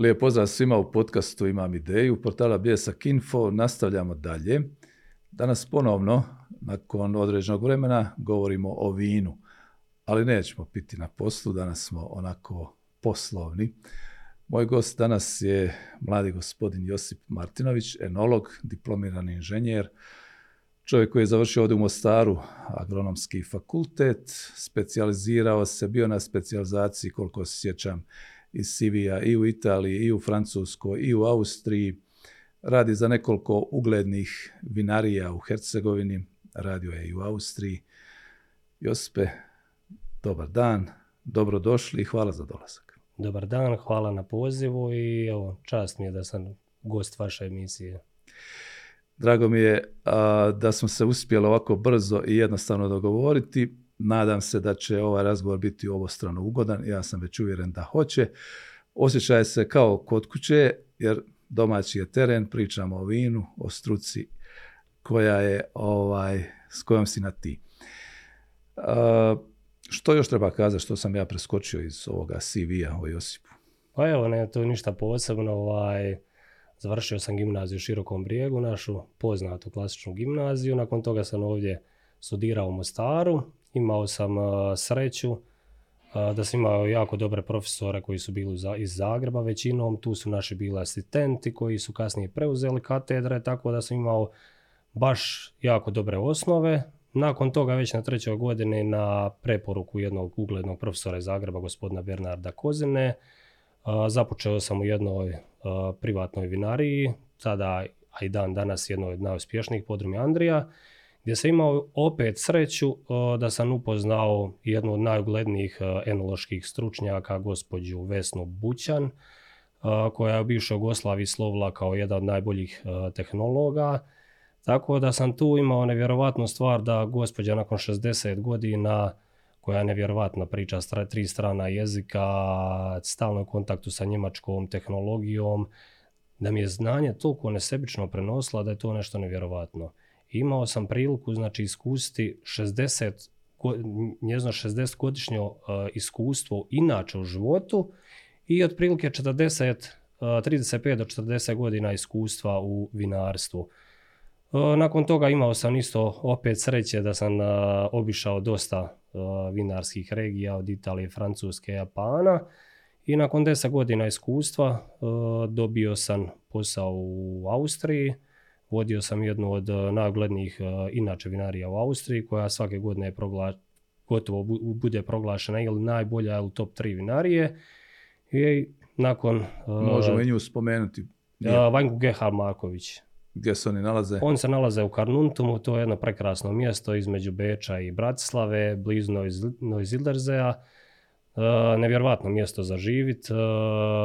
Lijep pozdrav svima u podcastu Imam ideju, portala Bijesak Info, nastavljamo dalje. Danas ponovno, nakon određenog vremena, govorimo o vinu, ali nećemo piti na poslu, danas smo onako poslovni. Moj gost danas je mladi gospodin Josip Martinović, enolog, diplomirani inženjer, čovjek koji je završio ovdje u Mostaru agronomski fakultet, specijalizirao se, bio na specijalizaciji, koliko se sjećam, iz Sivija i u Italiji, i u Francuskoj, i u Austriji. Radi za nekoliko uglednih vinarija u Hercegovini, radio je i u Austriji. Jospe, dobar dan, dobrodošli i hvala za dolazak. Dobar dan, hvala na pozivu i evo, čast mi je da sam gost vaše emisije. Drago mi je da smo se uspjeli ovako brzo i jednostavno dogovoriti. Nadam se da će ovaj razgovor biti obostrano ugodan. Ja sam već uvjeren da hoće. Osjećaj se kao kod kuće, jer domaći je teren, pričamo o vinu, o struci koja je ovaj, s kojom si na ti. što još treba kazati što sam ja preskočio iz ovoga CV-a o Josipu? Pa evo, ne, to ništa posebno. Ovaj, završio sam gimnaziju u Širokom brijegu, našu poznatu klasičnu gimnaziju. Nakon toga sam ovdje studirao u Mostaru imao sam sreću da sam imao jako dobre profesore koji su bili iz Zagreba većinom, tu su naši bili asistenti koji su kasnije preuzeli katedre, tako da sam imao baš jako dobre osnove. Nakon toga već na trećoj godini na preporuku jednog uglednog profesora iz Zagreba, gospodina Bernarda Kozine, započeo sam u jednoj privatnoj vinariji, tada, a i dan danas jednoj od najuspješnijih podrumi Andrija, gdje sam imao opet sreću da sam upoznao jednu od najuglednijih enoloških stručnjaka, gospođu Vesnu Bućan, koja je u bivšoj Jugoslaviji slovila kao jedan od najboljih tehnologa. Tako da sam tu imao nevjerovatnu stvar da gospođa nakon 60 godina koja je nevjerovatna priča, tri strana jezika, stalno u kontaktu sa njemačkom tehnologijom, da mi je znanje toliko nesebično prenosila da je to nešto nevjerovatno imao sam priliku znači iskusiti 60 njezno 60 godišnje uh, iskustvo inače u životu i otprilike 40 35 do 40 godina iskustva u vinarstvu. Uh, nakon toga imao sam isto opet sreće da sam uh, obišao dosta vinarskih regija od Italije, Francuske, Japana i nakon 10 godina iskustva dobio sam posao u Austriji Vodio sam jednu od eh, najuglednijih eh, inače vinarija u Austriji koja svake godine je progla, gotovo bude proglašena ili najbolja ili top 3 vinarije. I nakon... Eh, Možemo i nju spomenuti. Vanjku Gehal Marković. Gdje se oni nalaze? On se nalaze u Karnuntumu, to je jedno prekrasno mjesto između Beča i Bratislave, blizu Noizilderzea. nevjerovatno mjesto za živit.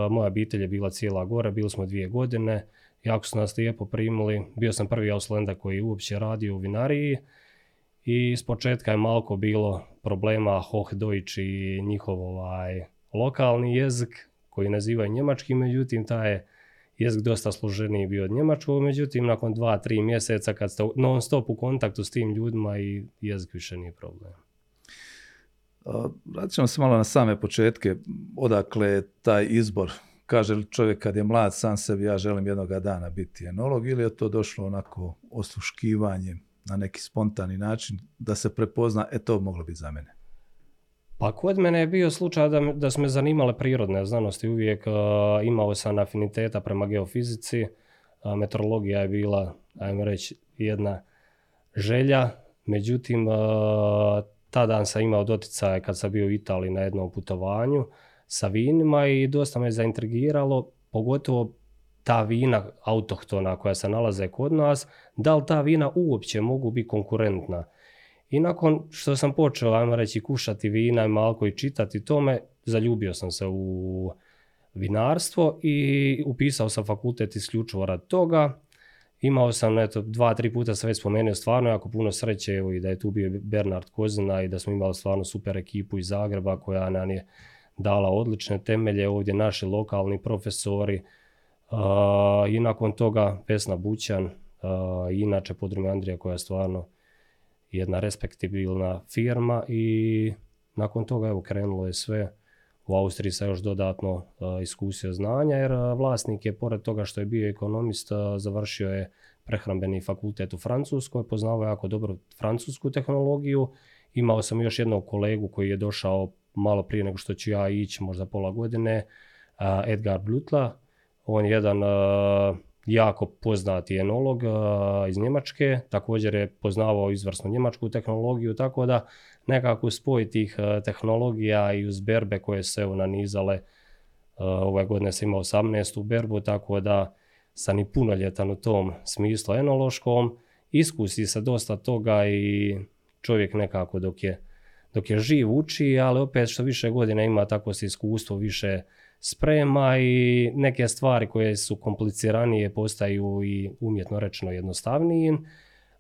moja obitelj je bila cijela gore, bili smo dvije godine. Jako su nas lijepo primili. Bio sam prvi Auslenda koji uopće radio u vinariji i s početka je malko bilo problema Hochdeutsch i njihov ovaj, lokalni jezik koji nazivaju njemački, međutim taj je jezik dosta služeniji bio od njemačkog, međutim nakon dva, tri mjeseca kad ste non stop u kontaktu s tim ljudima i jezik više nije problem. Vratit ćemo se malo na same početke, odakle taj izbor kaže čovjek kad je mlad sam sebi ja želim jednoga dana biti enolog ili je to došlo onako osluškivanjem na neki spontani način da se prepozna, e to moglo biti za mene? Pa kod mene je bio slučaj da, da su me zanimale prirodne znanosti. Uvijek uh, imao sam afiniteta prema geofizici. Uh, meteorologija je bila, ajmo reći, jedna želja. Međutim, uh, tada sam imao doticaje kad sam bio u Italiji na jednom putovanju sa vinima i dosta me zaintrigiralo, pogotovo ta vina autohtona koja se nalaze kod nas, da li ta vina uopće mogu biti konkurentna. I nakon što sam počeo, ajmo reći, kušati vina i malko i čitati tome, zaljubio sam se u vinarstvo i upisao sam fakultet isključivo rad toga. Imao sam, eto, dva, tri puta sam već spomenuo stvarno jako puno sreće evo, i da je tu bio Bernard Kozina i da smo imali stvarno super ekipu iz Zagreba koja nam je dala odlične temelje, ovdje naši lokalni profesori i nakon toga Vesna Bućan inače podrume Andrija koja je stvarno jedna respektibilna firma i nakon toga evo krenulo je sve u Austriji sam još dodatno iskusio znanja jer vlasnik je pored toga što je bio ekonomist završio je prehrambeni fakultet u Francuskoj, poznavao jako dobro francusku tehnologiju. Imao sam još jednog kolegu koji je došao malo prije nego što ću ja ići, možda pola godine, Edgar Blutla. On je jedan jako poznati enolog iz Njemačke, također je poznavao izvrsnu njemačku tehnologiju, tako da nekako spoj tih tehnologija i uz berbe koje se nanizale, ove godine sam imao 18. berbu, tako da sam i punoljetan u tom smislu enološkom, iskusi se dosta toga i čovjek nekako dok je, dok je živ uči, ali opet što više godina ima tako se iskustvo više sprema i neke stvari koje su kompliciranije postaju i umjetno rečeno jednostavnijim,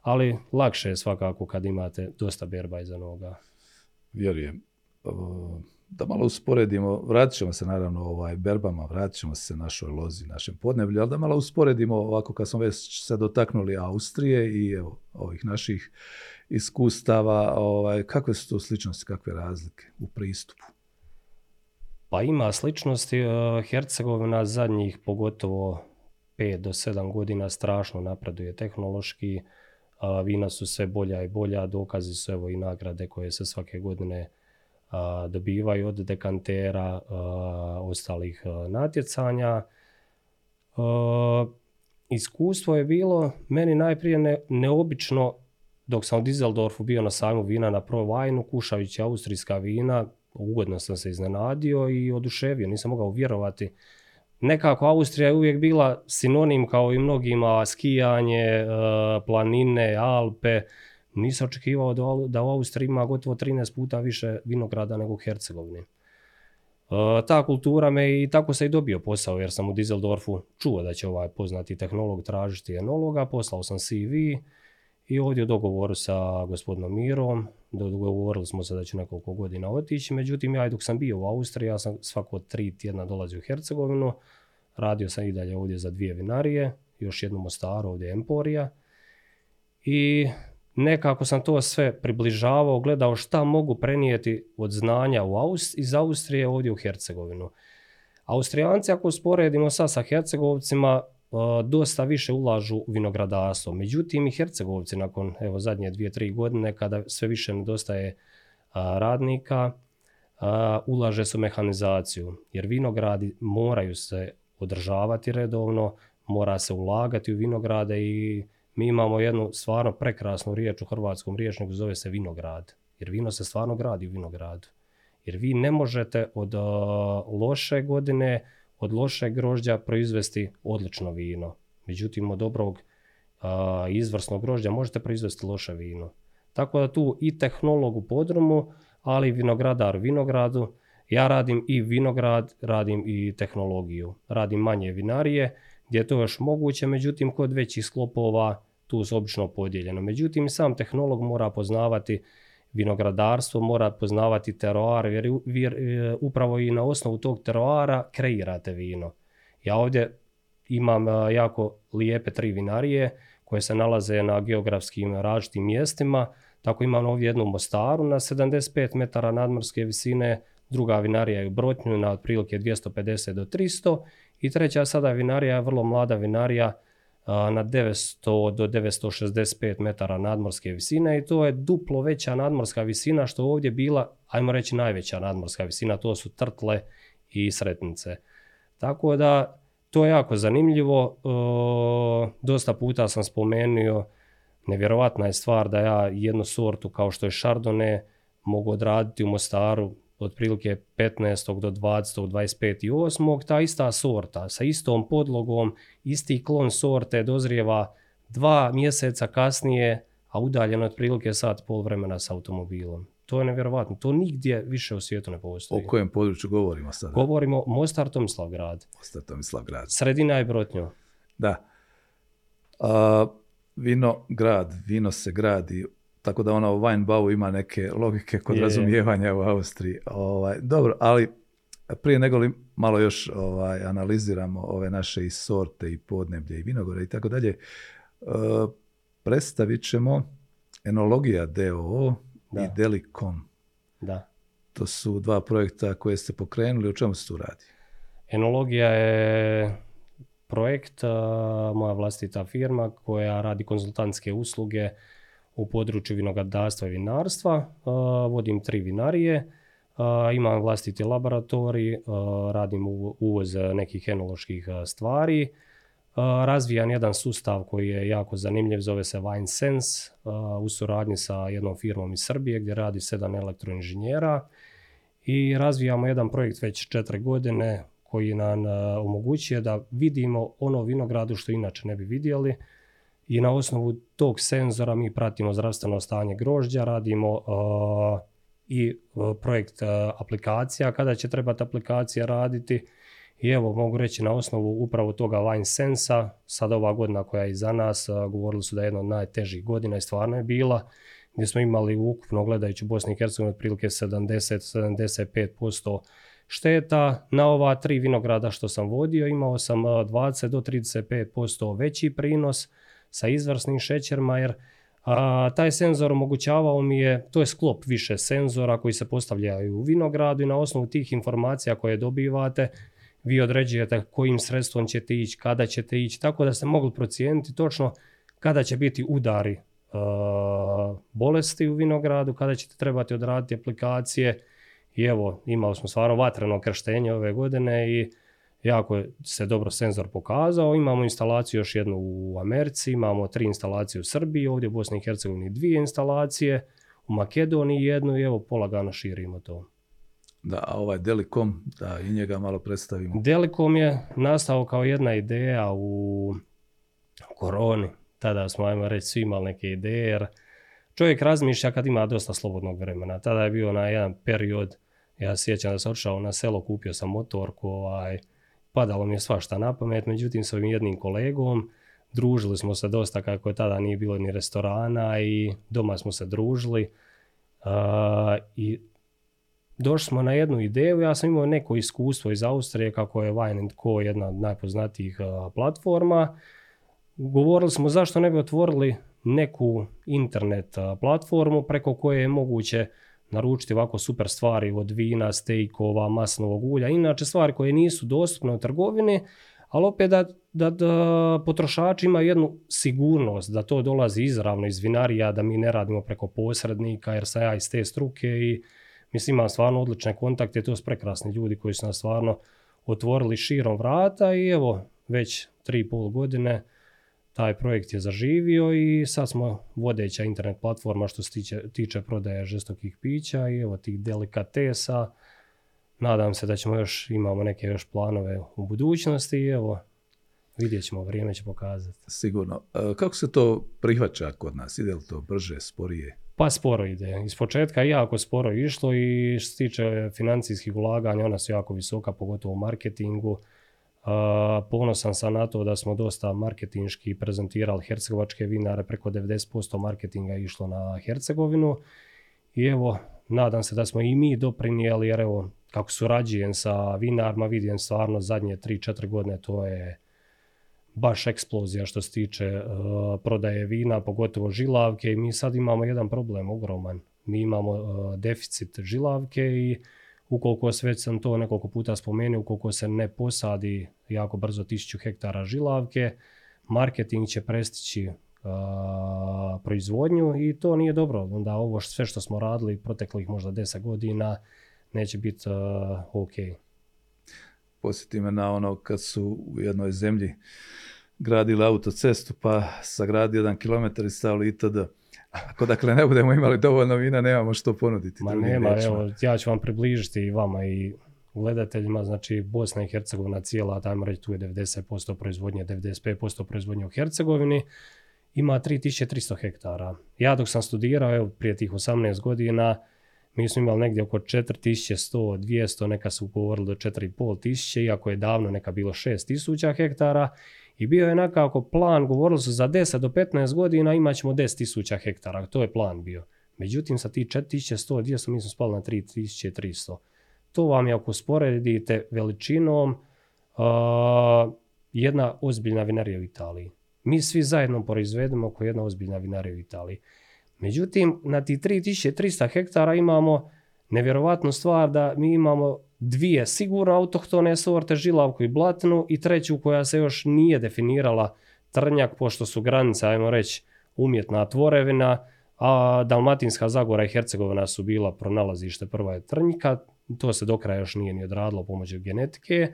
ali lakše je svakako kad imate dosta berba iza noga. Vjerujem da malo usporedimo, vratit ćemo se naravno ovaj berbama, vratit ćemo se našoj lozi, našem podneblju, ali da malo usporedimo ovako kad smo već se dotaknuli Austrije i evo, ovih naših iskustava, ovaj, kakve su to sličnosti, kakve razlike u pristupu? Pa ima sličnosti. E, Hercegovina zadnjih pogotovo 5 do 7 godina strašno napreduje tehnološki. Vina su sve bolja i bolja, dokazi su evo i nagrade koje se svake godine dobivaju od dekantera, ostalih natjecanja. Iskustvo je bilo meni najprije neobično dok sam u Dizeldorfu bio na sajmu vina na Pro Vajnu, kušajući austrijska vina, ugodno sam se iznenadio i oduševio, nisam mogao vjerovati. Nekako Austrija je uvijek bila sinonim kao i mnogima skijanje, planine, Alpe, nisam očekivao da, u Austriji ima gotovo 13 puta više vinograda nego u Hercegovini. E, ta kultura me i tako se i dobio posao jer sam u Dizeldorfu čuo da će ovaj poznati tehnolog tražiti enologa, poslao sam CV i ovdje u dogovoru sa gospodinom Mirom, dogovorili smo se da će nekoliko godina otići, međutim ja dok sam bio u Austriji, ja sam svako tri tjedna dolazio u Hercegovinu, radio sam i dalje ovdje za dvije vinarije, još jednu Mostaru, ovdje Emporija i nekako sam to sve približavao, gledao šta mogu prenijeti od znanja u iz Austrije ovdje u Hercegovinu. Austrijanci, ako usporedimo sad sa Hercegovcima, dosta više ulažu u vinogradarstvo. Međutim, i Hercegovci nakon evo, zadnje dvije, tri godine, kada sve više nedostaje radnika, ulaže se u mehanizaciju. Jer vinogradi moraju se održavati redovno, mora se ulagati u vinograde i mi imamo jednu stvarno prekrasnu riječ u hrvatskom riječniku, zove se vinograd. Jer vino se stvarno gradi u vinogradu. Jer vi ne možete od loše godine, od lošeg grožđa proizvesti odlično vino. Međutim, od dobrog izvrsnog grožđa možete proizvesti loše vino. Tako da tu i tehnolog u podrumu, ali i vinogradar u vinogradu. Ja radim i vinograd, radim i tehnologiju. Radim manje vinarije, gdje je to još moguće, međutim kod većih sklopova tu su obično podijeljeno. Međutim, sam tehnolog mora poznavati vinogradarstvo, mora poznavati teroar, jer, e, upravo i na osnovu tog teroara kreirate vino. Ja ovdje imam e, jako lijepe tri vinarije koje se nalaze na geografskim različitim mjestima. Tako imam ovdje jednu Mostaru na 75 metara nadmorske visine, druga vinarija je u Brotnju na otprilike 250 do 300 i treća sada vinarija je vrlo mlada vinarija na 900 do 965 metara nadmorske visine i to je duplo veća nadmorska visina što ovdje bila, ajmo reći najveća nadmorska visina, to su trtle i sretnice. Tako da to je jako zanimljivo, dosta puta sam spomenuo, nevjerovatna je stvar da ja jednu sortu kao što je Chardonnay mogu odraditi u Mostaru otprilike 15. do 20. 25. i 8. ta ista sorta sa istom podlogom, isti klon sorte dozrijeva dva mjeseca kasnije, a udaljeno otprilike sat pol vremena s automobilom. To je nevjerovatno. To nigdje više u svijetu ne postoji. O kojem području govorimo sada? Govorimo Mostar Tomislavgrad. Mostar Tomislavgrad. Sredina je Brotnjo. Da. A, vino grad, vino se gradi tako da ono Weinbau ima neke logike kod razumijevanja u Austriji. Ovaj, dobro, ali prije nego li malo još ovaj, analiziramo ove naše i sorte i podneblje i vinogore i tako dalje, uh, predstavit ćemo enologija DOO i Delicom. Da. To su dva projekta koje ste pokrenuli, o čemu se tu radi? Enologija je projekt, moja vlastita firma koja radi konzultantske usluge u području vinogradarstva i vinarstva. Vodim tri vinarije, imam vlastiti laboratorij, radim uvoz nekih enoloških stvari, razvijan jedan sustav koji je jako zanimljiv, zove se Wine Sense, u suradnji sa jednom firmom iz Srbije gdje radi sedam elektroinženjera i razvijamo jedan projekt već četiri godine koji nam omogućuje da vidimo ono vinogradu što inače ne bi vidjeli i na osnovu tog senzora mi pratimo zdravstveno stanje grožđa, radimo i projekt aplikacija, kada će trebati aplikacija raditi i evo, mogu reći na osnovu upravo toga Wine Sensa, sad ova godina koja je iza nas, govorili su da je jedna od najtežih godina i stvarno je bila, gdje smo imali ukupno gledajući Bosni i Hercegovini otprilike 70-75% šteta. Na ova tri vinograda što sam vodio imao sam 20 do 35% veći prinos sa izvrsnim šećerima jer a, taj senzor omogućavao mi je, to je sklop više senzora koji se postavljaju u vinogradu i na osnovu tih informacija koje dobivate vi određujete kojim sredstvom ćete ići, kada ćete ići, tako da ste mogli procijeniti točno kada će biti udari e, bolesti u vinogradu, kada ćete trebati odraditi aplikacije. I evo, imali smo stvarno vatreno krštenje ove godine i jako se dobro senzor pokazao. Imamo instalaciju još jednu u Americi, imamo tri instalacije u Srbiji, ovdje u Bosni i Hercegovini dvije instalacije, u Makedoniji jednu i evo polagano širimo to. Da, a ovaj Delikom, da i njega malo predstavimo. Delikom je nastao kao jedna ideja u koroni. Tada smo, ajmo reći, svi imali neke ideje, jer čovjek razmišlja kad ima dosta slobodnog vremena. Tada je bio na jedan period, ja sjećam da sam otišao na selo, kupio sam motorku, ovaj, padalo mi je svašta na pamet, međutim s ovim jednim kolegom, družili smo se dosta kako je tada nije bilo ni restorana i doma smo se družili. I došli smo na jednu ideju, ja sam imao neko iskustvo iz Austrije kako je Wine Co jedna od najpoznatijih platforma. Govorili smo zašto ne bi otvorili neku internet platformu preko koje je moguće naručiti ovako super stvari od vina, stejkova, masnovog ulja, inače stvari koje nisu dostupne u trgovini, ali opet da, da, da potrošači imaju jednu sigurnost da to dolazi izravno iz vinarija, da mi ne radimo preko posrednika jer sam ja iz te struke i Mislim, imam stvarno odlične kontakte, to su prekrasni ljudi koji su nas stvarno otvorili širom vrata i evo, već tri i pol godine taj projekt je zaživio i sad smo vodeća internet platforma što se tiče, tiče prodaje žestokih pića i evo tih delikatesa. Nadam se da ćemo još, imamo neke još planove u budućnosti i evo, vidjet ćemo, vrijeme će pokazati. Sigurno. E, kako se to prihvaća kod nas? Ide li to brže, sporije? Pa sporo ide. Iz početka je jako sporo išlo i što se tiče financijskih ulaganja, ona su jako visoka, pogotovo u marketingu. Ponosan sam na to da smo dosta marketinški prezentirali hercegovačke vinare, preko 90% marketinga je išlo na Hercegovinu. I evo, nadam se da smo i mi doprinijeli, jer evo, kako surađujem sa vinarima, vidim stvarno zadnje 3-4 godine to je baš eksplozija što se tiče uh, prodaje vina, pogotovo žilavke i mi sad imamo jedan problem ogroman. Mi imamo uh, deficit žilavke i ukoliko već sam to nekoliko puta spomenuo, ukoliko se ne posadi jako brzo tisuću hektara žilavke, marketing će prestići proizvodnju i to nije dobro. Onda ovo sve što smo radili proteklih možda 10 godina neće biti ok. Posjeti me na ono kad su u jednoj zemlji gradili autocestu pa sagradili jedan kilometar i stavili itd. Ako dakle ne budemo imali dovoljno vina, nemamo što ponuditi. Ma nema, evo, ja ću vam približiti i vama i gledateljima, znači Bosna i Hercegovina cijela, tajmo reći tu je 90% proizvodnje, 95% proizvodnje u Hercegovini, ima 3300 hektara. Ja dok sam studirao, evo, prije tih 18 godina, mi smo imali negdje oko 4100, 200, neka su govorili do 4500, iako je davno neka bilo 6000 hektara i bio je nekako plan, govorilo se za 10 do 15 godina imat ćemo 10.000 hektara, to je plan bio. Međutim, sa tih 4100, 200 mi smo spali na 3300. To vam je ako sporedite veličinom uh, jedna ozbiljna vinarija u Italiji. Mi svi zajedno proizvedemo oko jedna ozbiljna vinarija u Italiji. Međutim, na tih 3300 hektara imamo nevjerovatnu stvar da mi imamo dvije sigurno autohtone sorte, žilavku i blatnu, i treću koja se još nije definirala trnjak, pošto su granice, ajmo reći, umjetna tvorevina, a Dalmatinska Zagora i Hercegovina su bila pronalazište, prva je trnjika, to se do kraja još nije ni odradilo pomoću genetike,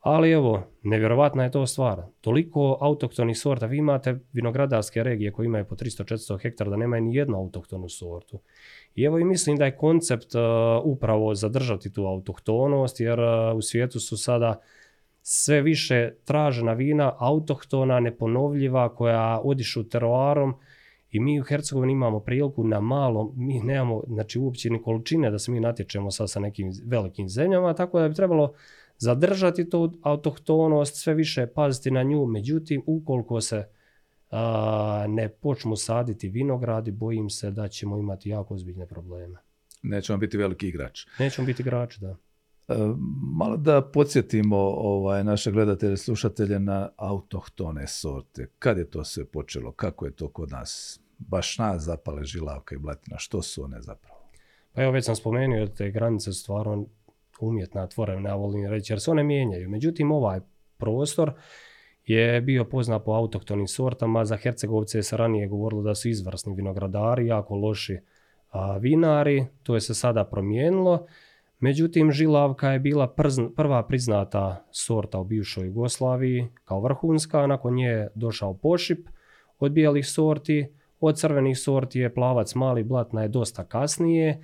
ali evo, nevjerovatna je to stvar. Toliko autohtonih sorta, vi imate vinogradarske regije koje imaju po 300-400 hektara da nemaju ni jednu autohtonu sortu. I evo i mislim da je koncept uh, upravo zadržati tu autohtonost, jer uh, u svijetu su sada sve više tražena vina autohtona, neponovljiva, koja odišu teroarom i mi u Hercegovini imamo priliku na malo, mi nemamo znači, uopće ni količine da se mi natječemo sad sa nekim velikim zemljama, tako da bi trebalo zadržati tu autohtonost, sve više paziti na nju, međutim, ukoliko se ne počnu saditi vinogradi, bojim se da ćemo imati jako ozbiljne probleme. Nećemo biti veliki igrač. Nećemo biti igrač, da. E, malo da podsjetimo ovaj, naše gledatelje, slušatelje na autohtone sorte. Kad je to sve počelo? Kako je to kod nas? Baš nas zapale žilavka i blatina. Što su one zapravo? Pa evo već sam spomenuo da te granice stvarno umjetna tvorevina, volim reći, jer se one mijenjaju. Međutim, ovaj prostor je bio poznat po autohtonim sortama. Za Hercegovce se ranije govorilo da su izvrsni vinogradari, jako loši vinari. To je se sada promijenilo. Međutim, žilavka je bila prva priznata sorta u bivšoj Jugoslaviji kao vrhunska. Nakon nje je došao pošip od bijelih sorti. Od crvenih sorti je plavac mali blatna je dosta kasnije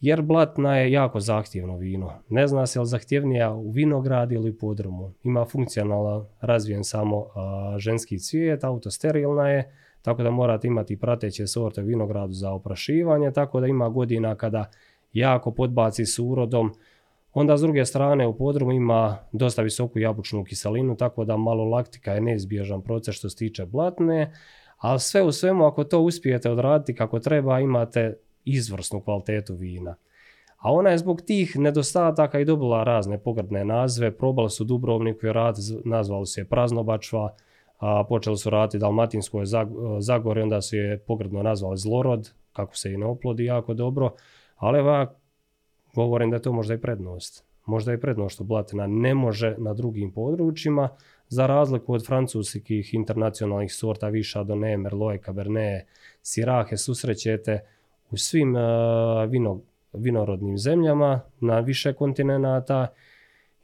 jer blatna je jako zahtjevno vino. Ne zna se li zahtjevnija u vinogradi ili u podrumu. Ima funkcionalno razvijen samo ženski cvijet, autosterilna je, tako da morate imati prateće sorte vinogradu za oprašivanje, tako da ima godina kada jako podbaci s urodom. Onda s druge strane u podrumu ima dosta visoku jabučnu kiselinu, tako da malo laktika je neizbježan proces što se tiče blatne, ali sve u svemu ako to uspijete odraditi kako treba imate izvrsnu kvalitetu vina. A ona je zbog tih nedostataka i dobila razne pogrdne nazve. Probali su Dubrovniku i rad, nazvali su je Praznobačva, a počeli su raditi Dalmatinsko Zagorje, onda su je pogrdno nazvali Zlorod, kako se i ne oplodi jako dobro. Ali ja govorim da je to možda i prednost. Možda je prednost što Blatina ne može na drugim područjima, za razliku od francuskih internacionalnih sorta Vichardonnay, Merlot, Cabernet, Sirahe susrećete u svim vino, vinorodnim zemljama na više kontinenata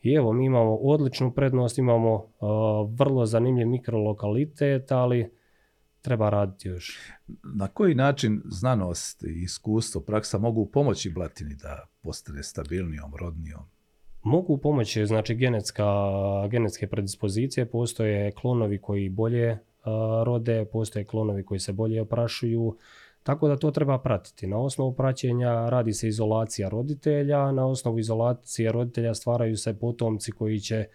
i evo mi imamo odličnu prednost, imamo vrlo zanimljiv mikrolokalitet, ali treba raditi još. Na koji način znanost i iskustvo, praksa mogu pomoći Blatini da postane stabilnijom, rodnijom? Mogu pomoći, znači genetska, genetske predispozicije, postoje klonovi koji bolje rode, postoje klonovi koji se bolje oprašuju, tako da to treba pratiti. Na osnovu praćenja radi se izolacija roditelja, na osnovu izolacije roditelja stvaraju se potomci koji će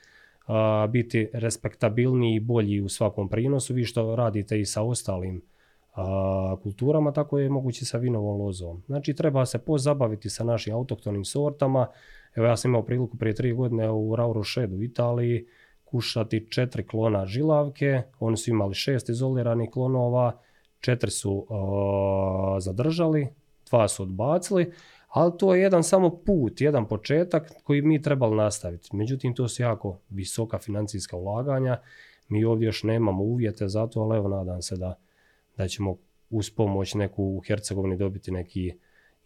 biti respektabilniji i bolji u svakom prinosu. Vi što radite i sa ostalim kulturama, tako je moguće sa vinovom lozom. Znači treba se pozabaviti sa našim autohtonim sortama. Evo ja sam imao priliku prije tri godine u Rauro u Italiji kušati četiri klona žilavke. Oni su imali šest izoliranih klonova četiri su zadržali, dva su odbacili, ali to je jedan samo put, jedan početak koji mi trebali nastaviti. Međutim, to su jako visoka financijska ulaganja. Mi ovdje još nemamo uvjete za to, ali evo nadam se da, da ćemo uz pomoć neku u Hercegovini dobiti neki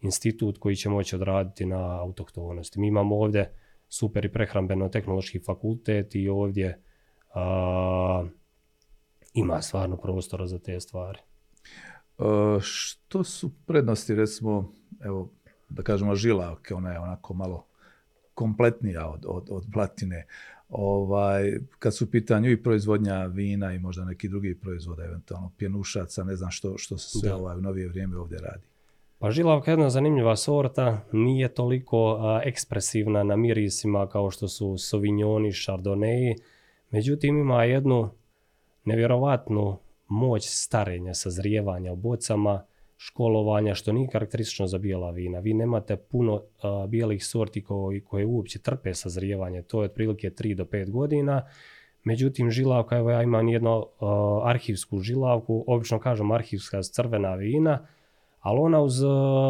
institut koji će moći odraditi na autohtonosti. Mi imamo ovdje super i prehrambeno-tehnološki fakultet i ovdje ima stvarno prostora za te stvari. E, što su prednosti, recimo, evo, da kažemo žilavke, ona je onako malo kompletnija od, od, od platine. Ovaj, kad su u pitanju i proizvodnja vina i možda neki drugi proizvoda, eventualno pjenušaca, ne znam što, što se sve ovaj, u novije vrijeme ovdje radi. Pa žilavka je jedna zanimljiva sorta, nije toliko ekspresivna na mirisima kao što su Sauvignon Chardonnay, međutim ima jednu nevjerovatnu moć starenja, sazrijevanja u bocama, školovanja, što nije karakteristično za bijela vina. Vi nemate puno bijelih sorti koji, koje uopće trpe sazrijevanje, to je otprilike 3 do 5 godina. Međutim, žilavka, evo ja imam jednu arhivsku žilavku, obično kažem arhivska crvena vina, ali ona uz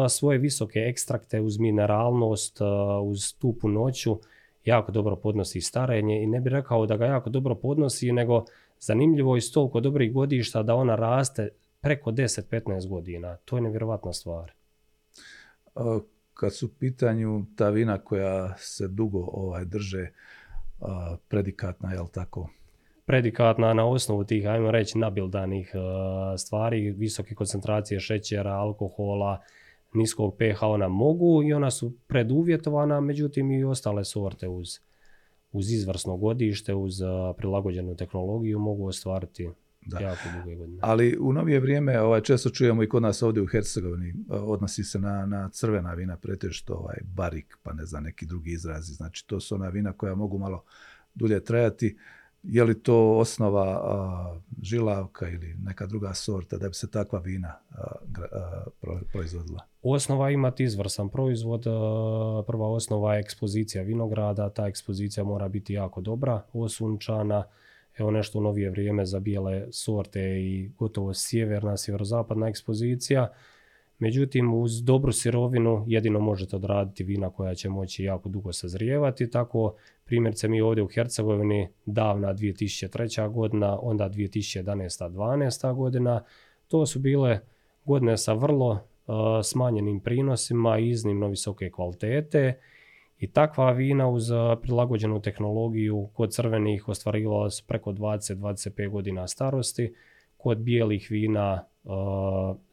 svoje visoke ekstrakte, uz mineralnost, uz tu punoću, jako dobro podnosi starenje i ne bih rekao da ga jako dobro podnosi, nego zanimljivo iz toliko dobrih godišta da ona raste preko 10-15 godina. To je nevjerovatna stvar. Kad su u pitanju ta vina koja se dugo ovaj, drže, predikatna, jel tako? Predikatna na osnovu tih, ajmo reći, nabildanih stvari, visoke koncentracije šećera, alkohola, niskog pH ona mogu i ona su preduvjetovana, međutim i ostale sorte uz, uz izvrsno godište, uz prilagođenu tehnologiju mogu ostvariti da. jako duge godine. Ali u novije vrijeme ovaj, često čujemo i kod nas ovdje u Hercegovini, odnosi se na, na crvena vina, pretežito ovaj, barik, pa ne znam, neki drugi izrazi. Znači to su ona vina koja mogu malo dulje trajati je li to osnova žilavka ili neka druga sorta da bi se takva vina proizvodila? Osnova imati izvrsan proizvod. Prva osnova je ekspozicija vinograda. Ta ekspozicija mora biti jako dobra, osunčana. Evo nešto u novije vrijeme za bijele sorte i gotovo sjeverna, sjeverozapadna ekspozicija. Međutim, uz dobru sirovinu jedino možete odraditi vina koja će moći jako dugo sazrijevati. Tako, primjerice mi ovdje u Hercegovini davna 2003. godina, onda 2011. 12. godina. To su bile godine sa vrlo smanjenim prinosima i iznimno visoke kvalitete. I takva vina uz prilagođenu tehnologiju kod crvenih ostvarivala su preko 20-25 godina starosti, kod bijelih vina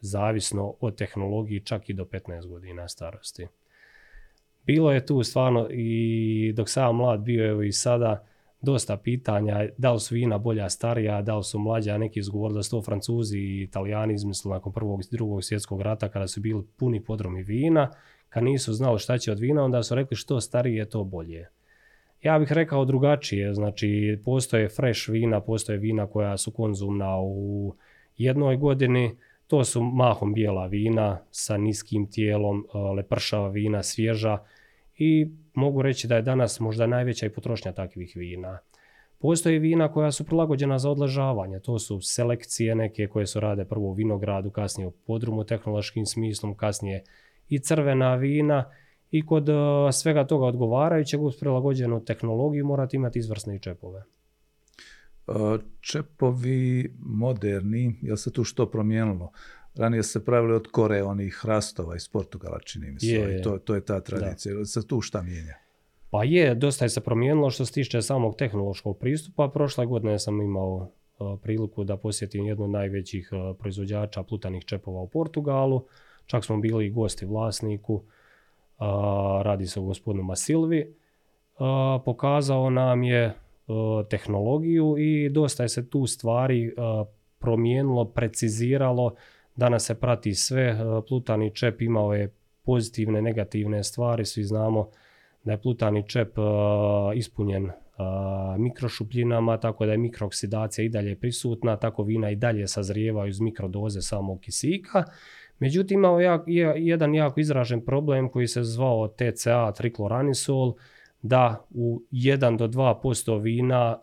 zavisno od tehnologiji čak i do 15 godina starosti. Bilo je tu stvarno i dok sam mlad bio evo i sada dosta pitanja da li su vina bolja starija, da li su mlađa, neki izgovor da su to Francuzi i Italijani izmislili nakon prvog i drugog svjetskog rata kada su bili puni podromi vina, kad nisu znali šta će od vina, onda su rekli što starije to bolje. Ja bih rekao drugačije, znači postoje fresh vina, postoje vina koja su konzumna u jednoj godini, to su mahom bijela vina sa niskim tijelom, e, lepršava vina, svježa i mogu reći da je danas možda najveća i potrošnja takvih vina. Postoje vina koja su prilagođena za odležavanje, to su selekcije neke koje su rade prvo u vinogradu, kasnije u podrumu tehnološkim smislom, kasnije i crvena vina i kod e, svega toga odgovarajućeg uz prilagođenu tehnologiju morate imati izvrsne čepove. Čepovi moderni, jel se tu što promijenilo? Ranije se pravili od kore onih hrastova iz Portugala, čini mi se. to, to je ta tradicija. Da. Se tu šta mijenja? Pa je, dosta je se promijenilo što se tiče samog tehnološkog pristupa. Prošle godine sam imao priliku da posjetim jednu od najvećih proizvođača plutanih čepova u Portugalu. Čak smo bili i gosti vlasniku. Radi se o gospodinu Masilvi. pokazao nam je E, tehnologiju i dosta je se tu stvari e, promijenilo, preciziralo. Danas se prati sve. E, plutani čep imao je pozitivne, negativne stvari. Svi znamo da je plutani čep ispunjen mikrošupljinama, tako da je mikroksidacija i dalje prisutna, tako vina i dalje sazrijevaju iz mikrodoze samog kisika. Međutim, imao je jedan jako izražen problem koji se zvao TCA, trikloranisol, da u 1 do 2% vina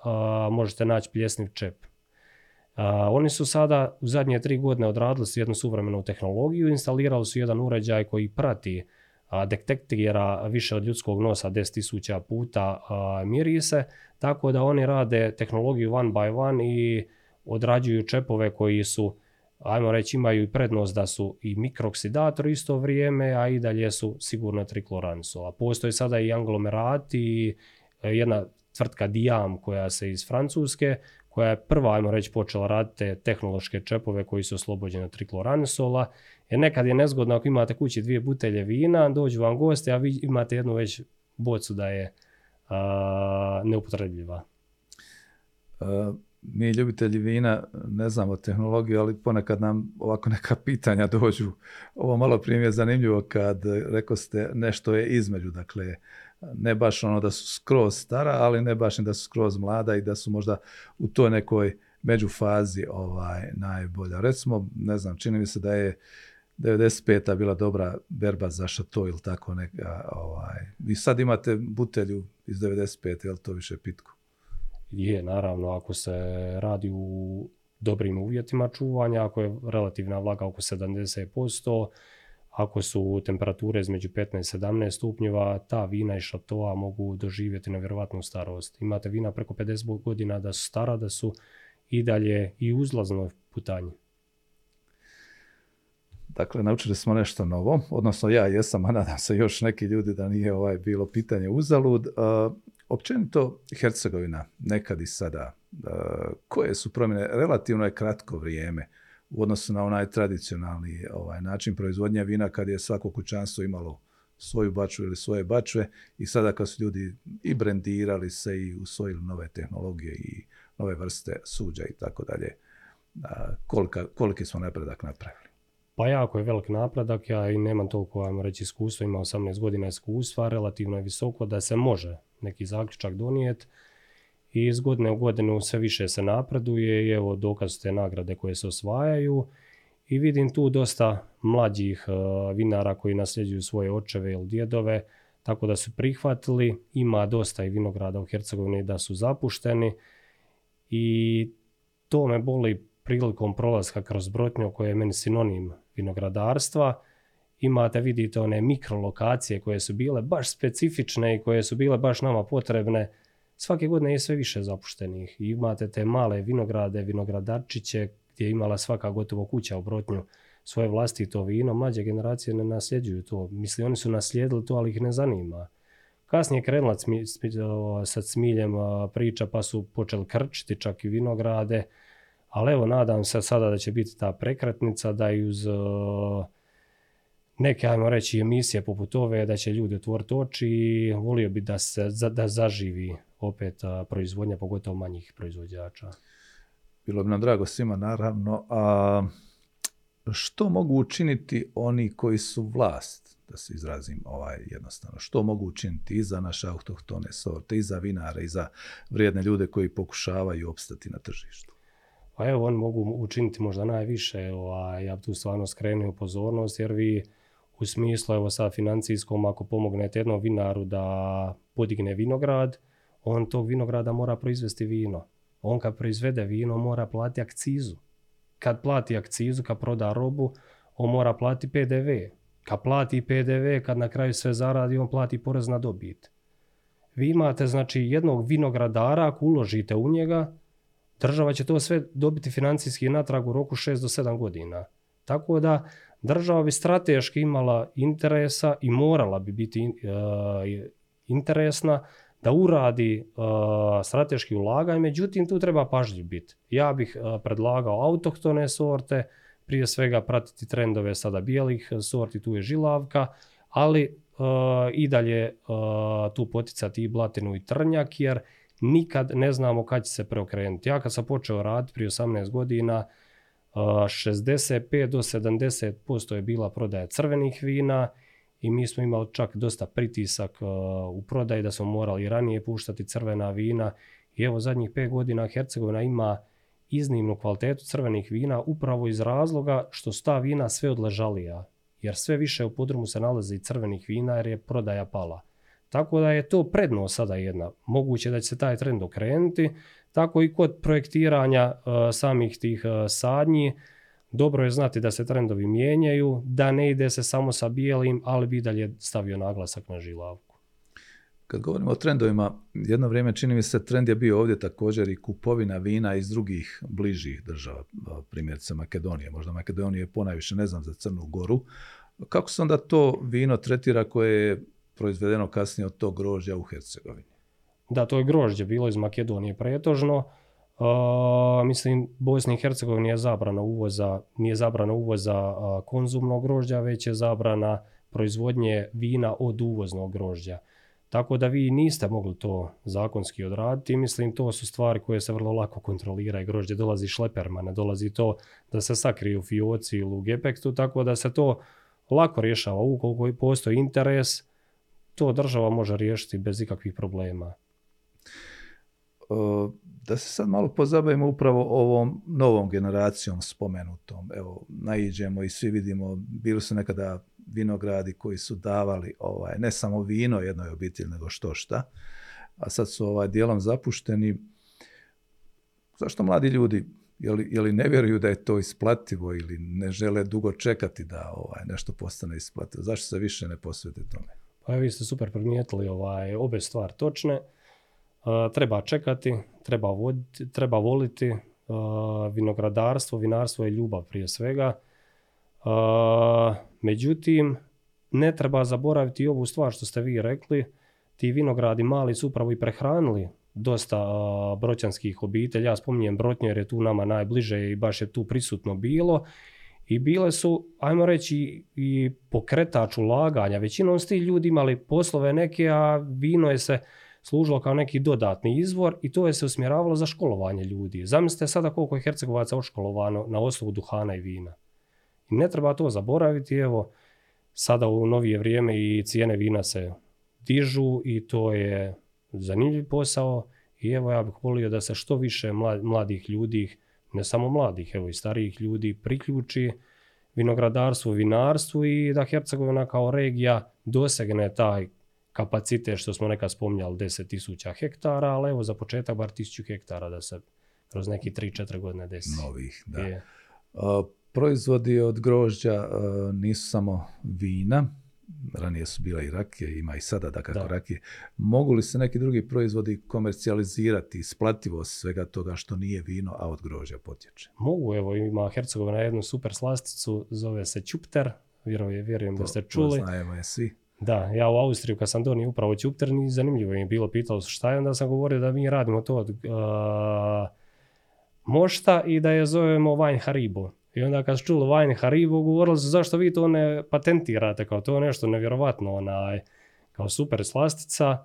možete naći pljesniv čep. oni su sada u zadnje tri godine odradili su jednu suvremenu tehnologiju, instalirali su jedan uređaj koji prati detektira više od ljudskog nosa 10.000 puta mirise, tako da oni rade tehnologiju one by one i odrađuju čepove koji su ajmo reći, imaju i prednost da su i mikroksidator isto vrijeme, a i dalje su sigurno A Postoje sada i anglomerati i e, jedna tvrtka Diam koja se iz Francuske, koja je prva, ajmo reći, počela raditi tehnološke čepove koji su oslobođeni trikloranisola. Jer nekad je nezgodno ako imate kući dvije butelje vina, dođu vam goste, a vi imate jednu već bocu da je a, neupotrebljiva. E, mi ljubitelji vina ne znamo tehnologiju, ali ponekad nam ovako neka pitanja dođu. Ovo malo prije je zanimljivo kad rekao ste nešto je između, dakle ne baš ono da su skroz stara, ali ne baš ni da su skroz mlada i da su možda u toj nekoj međufazi ovaj, najbolja. Recimo, ne znam, čini mi se da je 95. bila dobra berba za šato ili tako neka. Ovaj. I sad imate butelju iz 95. je li to više pitko? Je, naravno, ako se radi u dobrim uvjetima čuvanja, ako je relativna vlaga oko 70%, ako su temperature između 15 i 17 stupnjeva, ta vina i šatoa mogu doživjeti nevjerojatnu starost. Imate vina preko 50 godina da su stara, da su i dalje i uzlazno putanje. Dakle, naučili smo nešto novo, odnosno ja jesam, a nadam se još neki ljudi da nije ovaj bilo pitanje uzalud. Općenito Hercegovina, nekad i sada, koje su promjene, relativno je kratko vrijeme u odnosu na onaj tradicionalni ovaj, način proizvodnje vina kad je svako kućanstvo imalo svoju baču ili svoje bačve i sada kad su ljudi i brendirali se i usvojili nove tehnologije i nove vrste suđa i tako dalje, koliki smo napredak napravili? Pa jako je velik napredak, ja i nemam toliko, ajmo reći, iskustva, imam 18 godina iskustva, relativno je visoko da se može neki zaključak donijeti i iz godine u godinu sve više se napreduje i evo dokaz te nagrade koje se osvajaju i vidim tu dosta mlađih e, vinara koji nasljeđuju svoje očeve ili djedove, tako da su prihvatili, ima dosta i vinograda u Hercegovini da su zapušteni i to me boli prilikom prolaska kroz Brotnju koje je meni sinonim vinogradarstva. Imate, vidite, one mikrolokacije koje su bile baš specifične i koje su bile baš nama potrebne svake godine je sve više zapuštenih. imate te male vinograde, vinogradarčiće gdje je imala svaka gotovo kuća u Brotnju svoje vlastito vino. Mlađe generacije ne nasljeđuju to. Misli, oni su naslijedili to, ali ih ne zanima. Kasnije krenula sa cmiljem priča pa su počeli krčiti čak i vinograde. Ali evo, nadam se sada da će biti ta prekretnica da i uz neke, ajmo reći, emisije poput ove, da će ljudi otvoriti oči i volio bi da se da zaživi opet proizvodnja, pogotovo manjih proizvođača. Bilo bi nam drago svima, naravno. A što mogu učiniti oni koji su vlast, da se izrazim ovaj jednostavno, što mogu učiniti i za naše autohtone sorte, i za vinare, i za vrijedne ljude koji pokušavaju opstati na tržištu? Pa evo, oni mogu učiniti možda najviše, ovaj, ja bi tu stvarno skrenuo pozornost, jer vi u smislu, evo sad financijskom, ako pomognete jednom vinaru da podigne vinograd, on tog vinograda mora proizvesti vino. On kad proizvede vino mora platiti akcizu. Kad plati akcizu, kad proda robu, on mora platiti PDV. Kad plati PDV, kad na kraju sve zaradi, on plati porez na dobit. Vi imate znači jednog vinogradara, ako uložite u njega, država će to sve dobiti financijski natrag u roku 6 do 7 godina. Tako da država bi strateški imala interesa i morala bi biti uh, interesna da uradi uh, strateški ulaganje, međutim tu treba pažljiv biti. Ja bih uh, predlagao autohtone sorte, prije svega pratiti trendove sada bijelih sorti, tu je žilavka, ali i dalje tu poticati i blatinu i trnjak, jer nikad ne znamo kad će se preokrenuti. Ja kad sam počeo raditi prije 18 godina, 65 do 70% je bila prodaja crvenih vina i mi smo imali čak dosta pritisak u prodaji da smo morali ranije puštati crvena vina i evo zadnjih pet godina Hercegovina ima iznimnu kvalitetu crvenih vina upravo iz razloga što su ta vina sve odležalija jer sve više u podrumu se nalazi crvenih vina jer je prodaja pala. Tako da je to predno sada jedna. Moguće da će se taj trend okrenuti, tako i kod projektiranja uh, samih tih uh, sadnji dobro je znati da se trendovi mijenjaju, da ne ide se samo sa bijelim, ali bi dalje stavio naglasak na žilavku. Kad govorimo o trendovima, jedno vrijeme čini mi se trend je bio ovdje također i kupovina vina iz drugih bližih država, primjerice Makedonije. Možda Makedonije ponajviše, ne znam za Crnu Goru. Kako se onda to vino tretira koje je proizvedeno kasnije od tog grožđa u Hercegovini? Da, to je grožđe bilo iz Makedonije pretožno mislim, Bosni i Hercegovini je zabrana uvoza, nije zabrana uvoza konzumnog grožđa, već je zabrana proizvodnje vina od uvoznog grožđa. Tako da vi niste mogli to zakonski odraditi. Mislim, to su stvari koje se vrlo lako kontroliraju. Grožđe dolazi šleperma, ne dolazi to da se sakrije u fioci ili u gepektu, tako da se to lako rješava. Ukoliko postoji interes, to država može riješiti bez ikakvih problema da se sad malo pozabavimo upravo ovom novom generacijom spomenutom. Evo, naiđemo i svi vidimo, bili su nekada vinogradi koji su davali ovaj, ne samo vino jednoj obitelji, nego što šta, a sad su ovaj dijelom zapušteni. Zašto mladi ljudi Je li, je li ne vjeruju da je to isplativo ili ne žele dugo čekati da ovaj, nešto postane isplativo? Zašto se više ne posvete tome? Pa vi ste super primijetili ovaj, obe stvari točne. treba čekati, treba, voditi, treba voliti, vinogradarstvo, vinarstvo je ljubav prije svega. međutim, ne treba zaboraviti ovu stvar što ste vi rekli, ti vinogradi mali su upravo i prehranili dosta broćanskih obitelji. Ja spominjem Brotnje jer je tu nama najbliže i baš je tu prisutno bilo. I bile su, ajmo reći, i pokretač ulaganja. Većinom su ti ljudi imali poslove neke, a vino je se služilo kao neki dodatni izvor i to je se usmjeravalo za školovanje ljudi. Zamislite sada koliko je Hercegovaca oškolovano na osnovu duhana i vina. I ne treba to zaboraviti, evo, sada u novije vrijeme i cijene vina se dižu i to je zanimljiv posao i evo ja bih volio da se što više mladih ljudi, ne samo mladih, evo i starijih ljudi priključi vinogradarstvu, vinarstvu i da Hercegovina kao regija dosegne taj kapacitet što smo nekad spominjali 10.000 hektara, ali evo za početak bar 1000 hektara da se kroz neki 3-4 godine desi. Novih, da. proizvodi od grožđa nisu samo vina, ranije su bila i rakije, ima i sada da kako rakije. Mogu li se neki drugi proizvodi komercijalizirati, isplativost svega toga što nije vino, a od grožđa potječe? Mogu, evo ima Hercegovina jednu super slasticu, zove se Čupter, vjerujem, vjerujem da ste čuli. To znajemo je svi. Da, ja u Austriju kad sam donio upravo Čupter, ni zanimljivo je bilo, pitalo su šta je, onda sam govorio da mi radimo to od uh, mošta i da je zovemo Wine Haribo. I onda kad su čuli Wine Haribo, govorili su zašto vi to ne patentirate, kao to je nešto nevjerovatno, onaj, kao super slastica.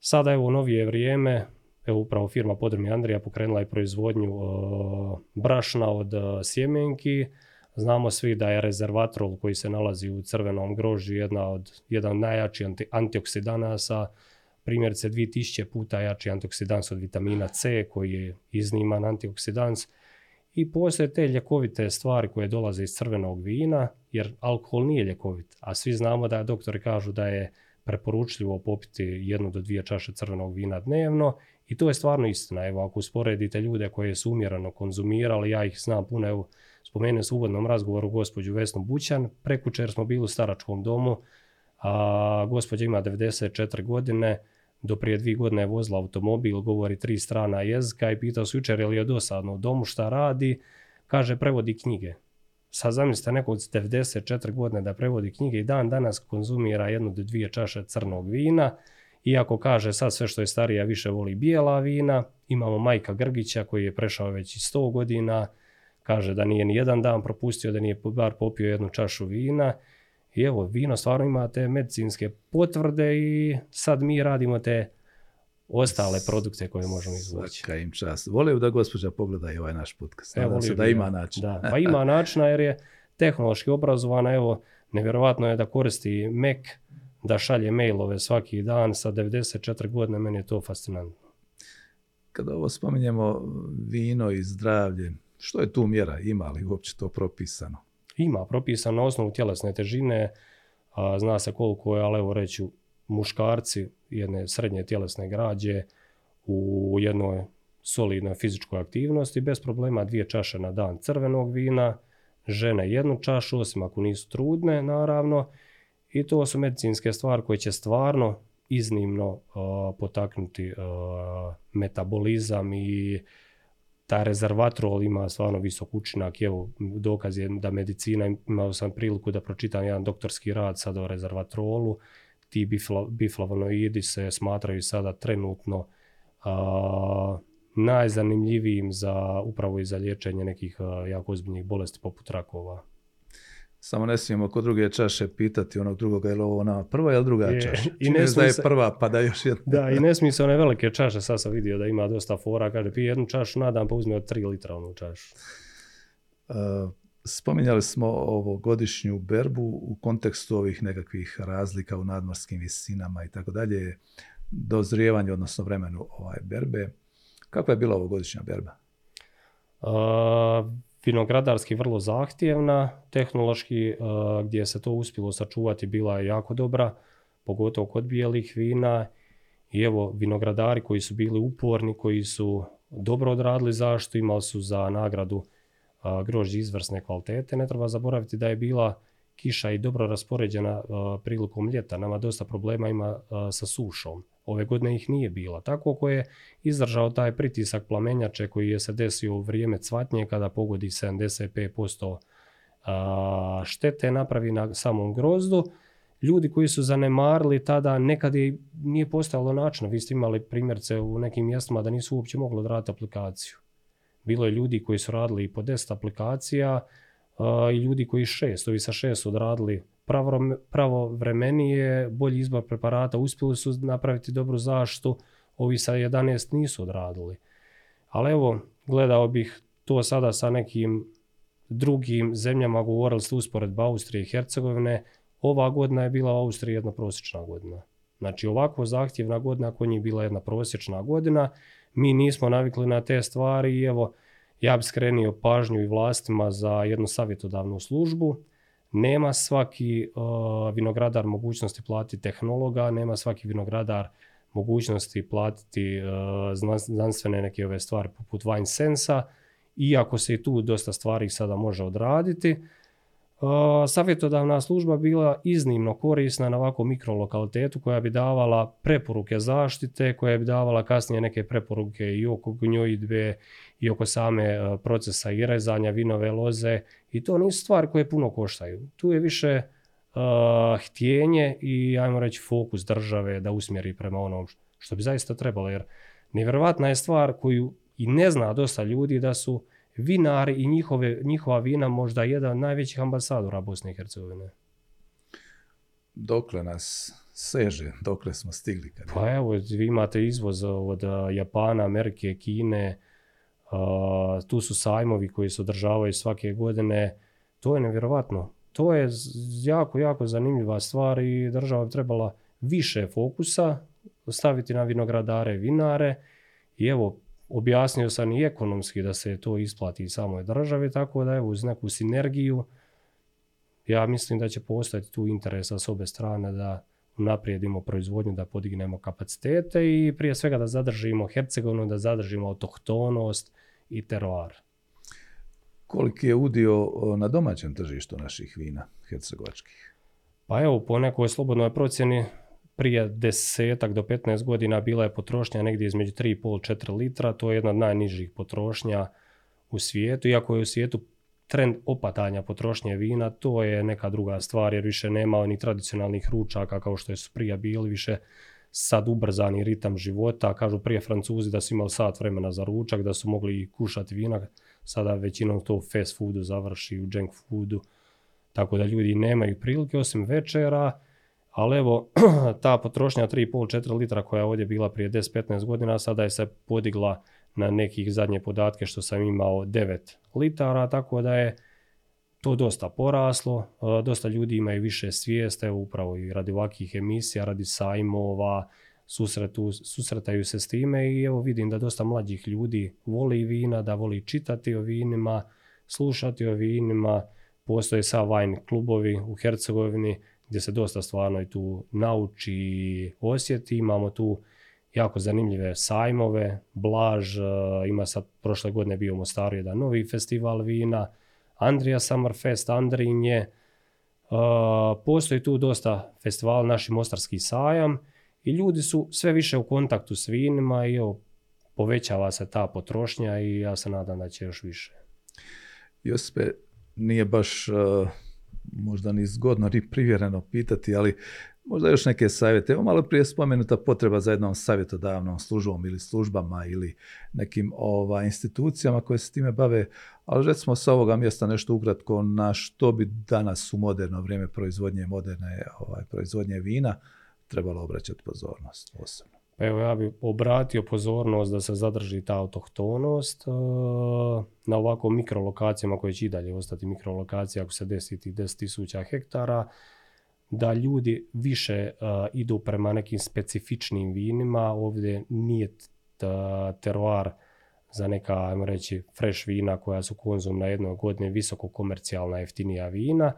Sada evo u novije vrijeme, evo upravo firma Podrmi Andrija pokrenula je proizvodnju brašna od uh, sjemenki. Znamo svi da je rezervatrol koji se nalazi u crvenom grožđu jedna od, jedan najjači anti, antioksidanasa, primjerice 2000 puta jači antioksidans od vitamina C koji je izniman antioksidans i postoje te ljekovite stvari koje dolaze iz crvenog vina, jer alkohol nije ljekovit, a svi znamo da doktori kažu da je preporučljivo popiti jednu do dvije čaše crvenog vina dnevno i to je stvarno istina. Evo, ako usporedite ljude koje su umjereno konzumirali, ja ih znam puno, evo, spomenuo sam u uvodnom razgovoru gospođu Vesnu Bućan, prekučer smo bili u staračkom domu, a gospođa ima 94 godine, do prije dvije godine je vozila automobil, govori tri strana jezika i pitao se jučer je li je dosadno u domu šta radi, kaže prevodi knjige. Sad zamislite nekog od 94 godine da prevodi knjige i dan danas konzumira jednu do dvije čaše crnog vina, iako kaže sad sve što je starija više voli bijela vina, imamo Majka Grgića koji je prešao već i 100 godina, kaže da nije ni jedan dan propustio da nije bar popio jednu čašu vina i evo, vino stvarno ima te medicinske potvrde i sad mi radimo te ostale produkte koje možemo izvući. Svaka im čast. Volio da gospođa pogleda i ovaj naš podcast. Evo, se da ima način. Da, pa ima načina jer je tehnološki obrazovana. Evo, nevjerojatno je da koristi Mac, da šalje mailove svaki dan sa 94 godine. Meni je to fascinantno. Kada ovo spominjemo vino i zdravlje, što je tu mjera? Ima li uopće to propisano? Ima propisano na osnovu tjelesne težine, a zna se koliko je, ali evo reću, muškarci jedne srednje tjelesne građe u jednoj solidnoj fizičkoj aktivnosti, bez problema dvije čaše na dan crvenog vina, žene jednu čašu, osim ako nisu trudne, naravno, i to su medicinske stvari koje će stvarno iznimno potaknuti metabolizam i taj rezervatrol ima stvarno visok učinak. Evo, dokaz je da medicina, imao sam priliku da pročitam jedan doktorski rad sada o rezervatrolu. Ti biflavonoidi se smatraju sada trenutno najzanimljivijim za upravo i za liječenje nekih jako ozbiljnih bolesti poput rakova. Samo ne smijemo kod druge čaše pitati onog drugoga je li ovo ona prva ili druga čaša. I ne da je prva pa da još jedna. Da, i ne smije se one velike čaše, sad sam vidio da ima dosta fora, kaže pije jednu čašu na dan pa uzme od 3 litra onu čašu. Uh, spominjali smo ovo godišnju berbu u kontekstu ovih nekakvih razlika u nadmorskim visinama i tako dalje, dozrijevanje, odnosno vremenu ovaj berbe. Kakva je bila ovo godišnja berba? Uh, vinogradarski vrlo zahtjevna, tehnološki e, gdje se to uspjelo sačuvati bila je jako dobra, pogotovo kod bijelih vina. I evo, vinogradari koji su bili uporni, koji su dobro odradili zaštitu, imali su za nagradu grožđe izvrsne kvalitete. Ne treba zaboraviti da je bila kiša i dobro raspoređena prilikom ljeta. Nama dosta problema ima sa sušom. Ove godine ih nije bila. Tako ko je izdržao taj pritisak plamenjače koji je se desio u vrijeme cvatnje kada pogodi 75% štete napravi na samom grozdu. Ljudi koji su zanemarili tada nekad je, nije postojalo načina. Vi ste imali primjerce u nekim mjestima da nisu uopće mogli odraditi aplikaciju. Bilo je ljudi koji su radili po 10 aplikacija i ljudi koji šest. Ovi sa šest odradili pravovremenije, bolji izbor preparata, uspjeli su napraviti dobru zaštitu, ovi sa 11 nisu odradili. Ali evo, gledao bih to sada sa nekim drugim zemljama, govorili ste usporedba Austrije i Hercegovine, ova godina je bila u Austriji jedna prosječna godina. Znači ovako zahtjevna godina kod njih bila jedna prosječna godina. Mi nismo navikli na te stvari i evo ja bih skrenio pažnju i vlastima za jednu savjetodavnu službu. Nema svaki uh, vinogradar mogućnosti platiti tehnologa, nema svaki vinogradar mogućnosti platiti uh, znanstvene neke ove stvari poput Wine Sensa, iako se i tu dosta stvari sada može odraditi. Savjetodavna služba bila iznimno korisna na ovakvom mikrolokalitetu koja bi davala preporuke zaštite, koja bi davala kasnije neke preporuke i oko gnjojidbe i oko same procesa i rezanja vinove loze i to nisu stvari koje puno koštaju. Tu je više htjenje i ajmo reći fokus države da usmjeri prema onom što bi zaista trebalo jer nevjerojatna je stvar koju i ne zna dosta ljudi da su vinari i njihove, njihova vina možda jedan od najvećih ambasadora Bosne i Hercegovine. Dokle nas seže, dokle smo stigli? Kad pa evo, vi imate izvoz od Japana, Amerike, Kine, tu su sajmovi koji se održavaju svake godine. To je nevjerovatno. To je jako, jako zanimljiva stvar i država bi trebala više fokusa staviti na vinogradare, vinare i evo objasnio sam i ekonomski da se to isplati samoj državi, tako da evo uz neku sinergiju ja mislim da će postojati tu interesa s obe strane da unaprijedimo proizvodnju, da podignemo kapacitete i prije svega da zadržimo Hercegovinu, da zadržimo autohtonost i teroar. Koliki je udio na domaćem tržištu naših vina hercegovačkih? Pa evo, po nekoj slobodnoj procjeni prije desetak do 15 godina bila je potrošnja negdje između 3,5-4 litra, to je jedna od najnižih potrošnja u svijetu, iako je u svijetu trend opatanja potrošnje vina, to je neka druga stvar jer više nema ni tradicionalnih ručaka kao što su prije bili, više sad ubrzani ritam života, kažu prije Francuzi da su imali sat vremena za ručak, da su mogli kušati vina, sada većinom to u fast foodu završi, u junk foodu, tako da ljudi nemaju prilike osim večera, ali evo, ta potrošnja 3,5-4 litra koja je ovdje bila prije 10-15 godina, sada je se podigla na nekih zadnje podatke što sam imao 9 litara, tako da je to dosta poraslo. E, dosta ljudi imaju više svijeste, upravo i radi ovakvih emisija, radi sajmova, susretu, susretaju se s time i evo vidim da dosta mlađih ljudi voli vina, da voli čitati o vinima, slušati o vinima. Postoje sa wine klubovi u Hercegovini gdje se dosta stvarno i tu nauči i osjeti. Imamo tu jako zanimljive sajmove, Blaž, e, ima sad prošle godine bio u Mostaru jedan novi festival vina, Andrija Summerfest, Andrinje, e, postoji tu dosta festivala, naši Mostarski sajam i ljudi su sve više u kontaktu s vinima i evo, povećava se ta potrošnja i ja se nadam da će još više. Josipe, nije baš e, možda ni zgodno ni privjereno pitati, ali možda još neke savjete. Evo malo prije spomenuta potreba za jednom savjetodavnom službom ili službama ili nekim ova, institucijama koje se time bave, ali recimo sa ovoga mjesta nešto ukratko na što bi danas u moderno vrijeme proizvodnje moderne ovaj, proizvodnje vina trebalo obraćati pozornost posebno. Evo ja bih obratio pozornost da se zadrži ta autohtonost uh, na ovako mikrolokacijama koje će i dalje ostati mikrolokacije ako se desi tih 10.000 hektara, da ljudi više uh, idu prema nekim specifičnim vinima. Ovdje nije teroar za neka, ajmo reći, fresh vina koja su konzumna jednog godine visoko komercijalna jeftinija vina.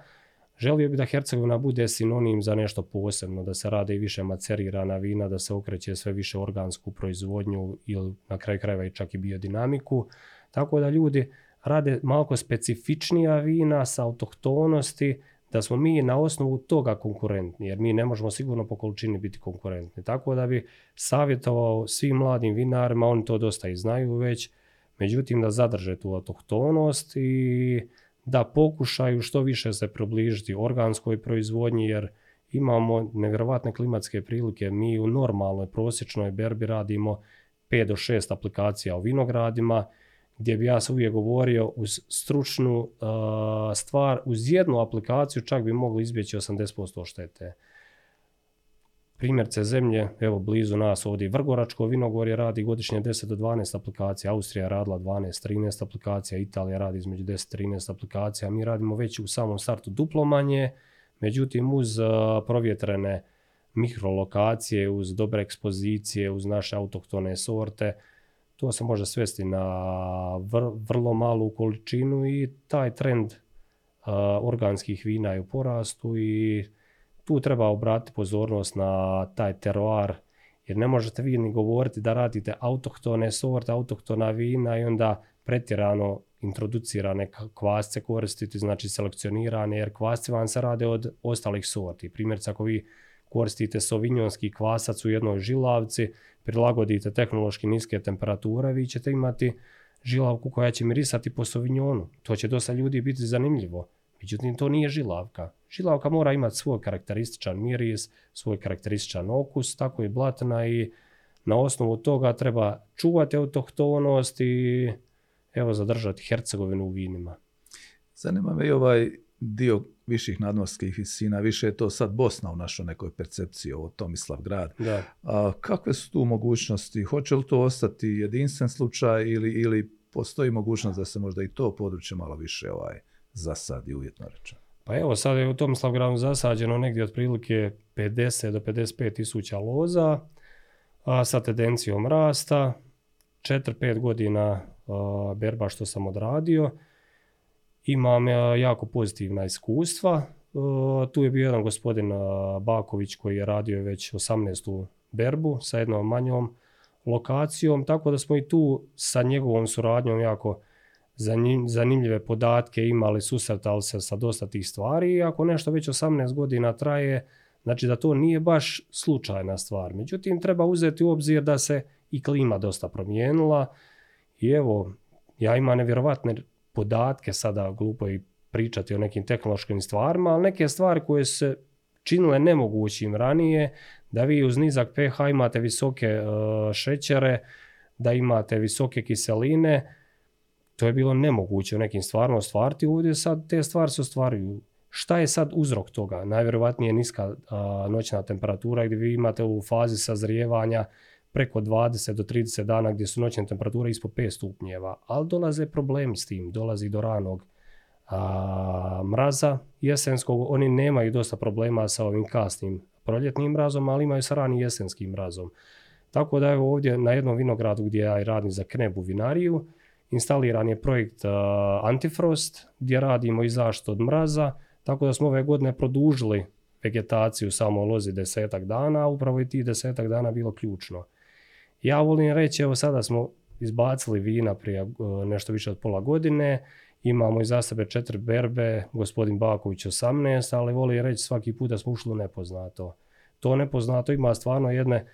Želio bi da Hercegovina bude sinonim za nešto posebno, da se rade i više macerirana vina, da se okreće sve više organsku proizvodnju ili na kraju krajeva i čak i biodinamiku. Tako da ljudi rade malo specifičnija vina sa autohtonosti, da smo mi na osnovu toga konkurentni, jer mi ne možemo sigurno po količini biti konkurentni. Tako da bi savjetovao svim mladim vinarima, oni to dosta i znaju već, međutim da zadrže tu autohtonost i da pokušaju što više se približiti organskoj proizvodnji, jer imamo nevjerovatne klimatske prilike. Mi u normalnoj prosječnoj berbi radimo 5 do 6 aplikacija u vinogradima, gdje bi ja se uvijek govorio uz stručnu stvar, uz jednu aplikaciju čak bi mogli izbjeći 80% štete. Primjerce zemlje, evo blizu nas ovdje Vrgoračko vinogorje radi godišnje 10 do 12 aplikacija, Austrija radila 12-13 aplikacija, Italija radi između 10-13 aplikacija, mi radimo već u samom startu duplo manje, međutim uz provjetrene mikrolokacije, uz dobre ekspozicije, uz naše autohtone sorte, to se može svesti na vrlo malu količinu i taj trend organskih vina je u porastu i tu treba obratiti pozornost na taj teroar, jer ne možete vi ni govoriti da radite autohtone sorte, autohtona vina i onda pretjerano introducirane kvasce koristiti, znači selekcionirane, jer kvasci vam se rade od ostalih sorti. Primjerice, ako vi koristite sovinjonski kvasac u jednoj žilavci, prilagodite tehnološki niske temperature, vi ćete imati žilavku koja će mirisati po sovinjonu. To će dosta ljudi biti zanimljivo. Međutim, to nije žilavka. Žilavka mora imati svoj karakterističan miris, svoj karakterističan okus, tako i blatna i na osnovu toga treba čuvati autohtonost i evo zadržati Hercegovinu u vinima. Zanima me i ovaj dio viših nadmorskih visina, više je to sad Bosna u našoj nekoj percepciji, ovo Tomislav grad. Da. A kakve su tu mogućnosti? Hoće li to ostati jedinstven slučaj ili, ili postoji mogućnost da se možda i to područje malo više ovaj, zasadi, uvjetno rečeno? Pa evo, sad je u Tomislavgradu zasađeno negdje otprilike 50 do 55 tisuća loza, a sa tendencijom rasta, 4-5 godina berba što sam odradio, imam jako pozitivna iskustva. Tu je bio jedan gospodin Baković koji je radio već 18. berbu sa jednom manjom lokacijom, tako da smo i tu sa njegovom suradnjom jako zanimljive podatke imali, susretali se sa dosta tih stvari i ako nešto već 18 godina traje, znači da to nije baš slučajna stvar. Međutim, treba uzeti u obzir da se i klima dosta promijenila i evo, ja imam nevjerovatne podatke, sada glupo i pričati o nekim tehnološkim stvarima, ali neke stvari koje se činile nemogućim ranije, da vi uz nizak pH imate visoke e, šećere, da imate visoke kiseline, to je bilo nemoguće u nekim stvarima ostvariti. Ovdje sad te stvari se ostvaruju. Šta je sad uzrok toga? Najvjerojatnije niska noćna temperatura gdje vi imate u fazi sazrijevanja preko 20 do 30 dana gdje su noćne temperature ispod 5 stupnjeva, ali dolaze problemi s tim, dolazi do ranog mraza jesenskog, oni nemaju dosta problema sa ovim kasnim proljetnim mrazom, ali imaju sa ranim jesenskim mrazom. Tako da evo ovdje na jednom vinogradu gdje ja radim za Knebu vinariju, instaliran je projekt Antifrost gdje radimo i zaštitu od mraza, tako da smo ove godine produžili vegetaciju samo lozi desetak dana, a upravo i tih desetak dana bilo ključno. Ja volim reći, evo sada smo izbacili vina prije e, nešto više od pola godine, imamo iza sebe četiri berbe, gospodin Baković 18, ali volim reći svaki put da smo ušli nepoznato. To nepoznato ima stvarno jedne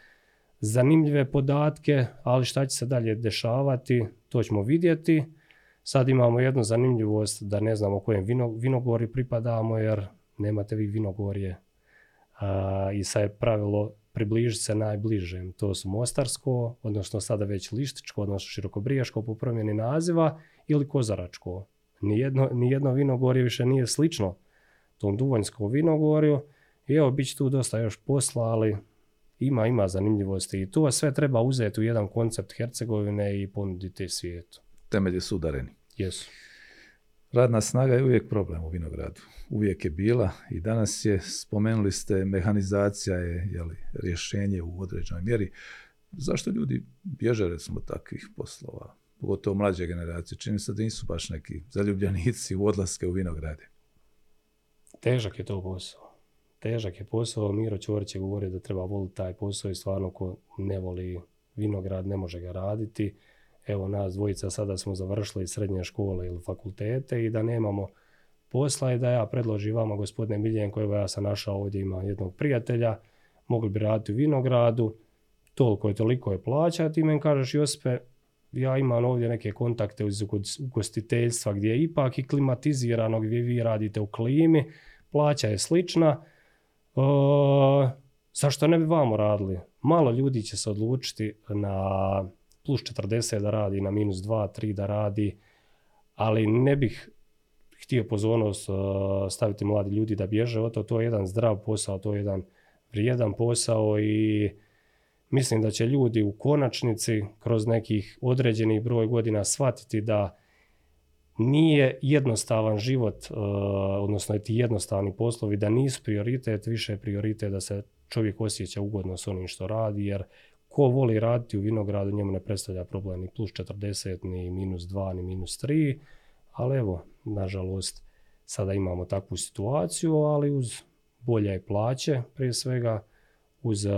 zanimljive podatke, ali šta će se dalje dešavati, to ćemo vidjeti. Sad imamo jednu zanimljivost da ne znamo kojem vino, vinogori pripadamo, jer nemate vi vinogorje. I sad je pravilo približiti se najbližem. To su Mostarsko, odnosno sada već Lištičko, odnosno Širokobriješko po promjeni naziva ili Kozaračko. Nijedno, nijedno vinogorje više nije slično tom Duvonjskom vinogorju. I evo, bit će tu dosta još posla, ali ima, ima zanimljivosti i to sve treba uzeti u jedan koncept Hercegovine i ponuditi svijetu. Temelje su udareni. Jesu. Radna snaga je uvijek problem u vinogradu. Uvijek je bila i danas je, spomenuli ste, mehanizacija je jeli, rješenje u određenoj mjeri. Zašto ljudi bježe recimo takvih poslova? Pogotovo mlađe generacije. Čini se da nisu baš neki zaljubljenici u odlaske u vinograde. Težak je to posao. Težak je posao. Miro Ćorić je govorio da treba voliti taj posao i stvarno ko ne voli vinograd ne može ga raditi. Evo nas dvojica sada smo završili srednje škole ili fakultete i da nemamo posla i da ja predložim vama gospodine Miljenko, evo ja sam našao ovdje ima jednog prijatelja, mogli bi raditi u vinogradu, toliko je toliko je plaća, ti meni kažeš Josipe, ja imam ovdje neke kontakte uz ugostiteljstva gdje je ipak i klimatizirano, gdje vi radite u klimi, plaća je slična, e, zašto ne bi vamo radili? Malo ljudi će se odlučiti na plus 40 da radi, na minus 2, 3 da radi, ali ne bih htio pozornost staviti mladi ljudi da bježe od to. To je jedan zdrav posao, to je jedan vrijedan posao i mislim da će ljudi u konačnici kroz nekih određenih broj godina shvatiti da nije jednostavan život, uh, odnosno ti jednostavni poslovi, da nisu prioritet, više je prioritet da se čovjek osjeća ugodno s onim što radi, jer ko voli raditi u vinogradu, njemu ne predstavlja problem ni plus 40, ni minus 2, ni minus 3, ali evo, nažalost, sada imamo takvu situaciju, ali uz bolje plaće prije svega, uz uh,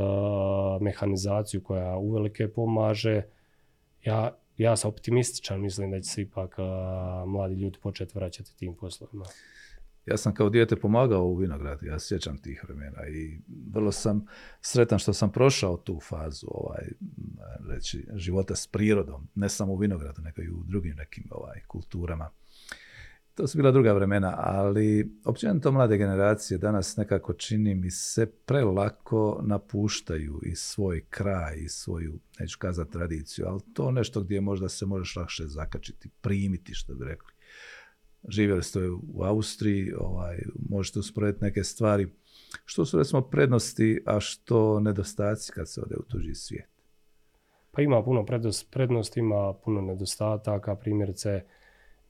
mehanizaciju koja uvelike pomaže. Ja, ja sam optimističan, mislim da će se ipak uh, mladi ljudi početi vraćati tim poslovima. Ja sam kao dijete pomagao u vinogradu, ja sjećam tih vremena i vrlo sam sretan što sam prošao tu fazu ovaj, reći, života s prirodom, ne samo u vinogradu, nego i u drugim nekim ovaj, kulturama. To su bila druga vremena, ali općenito mlade generacije danas nekako čini mi se prelako napuštaju i svoj kraj i svoju, neću kazati tradiciju, ali to nešto gdje možda se možeš lakše zakačiti, primiti što bi rekli živjeli ste u Austriji, ovaj, možete usporediti neke stvari. Što su recimo prednosti, a što nedostaci kad se ode u tuđi svijet? Pa ima puno prednosti, ima puno nedostataka. Primjerice,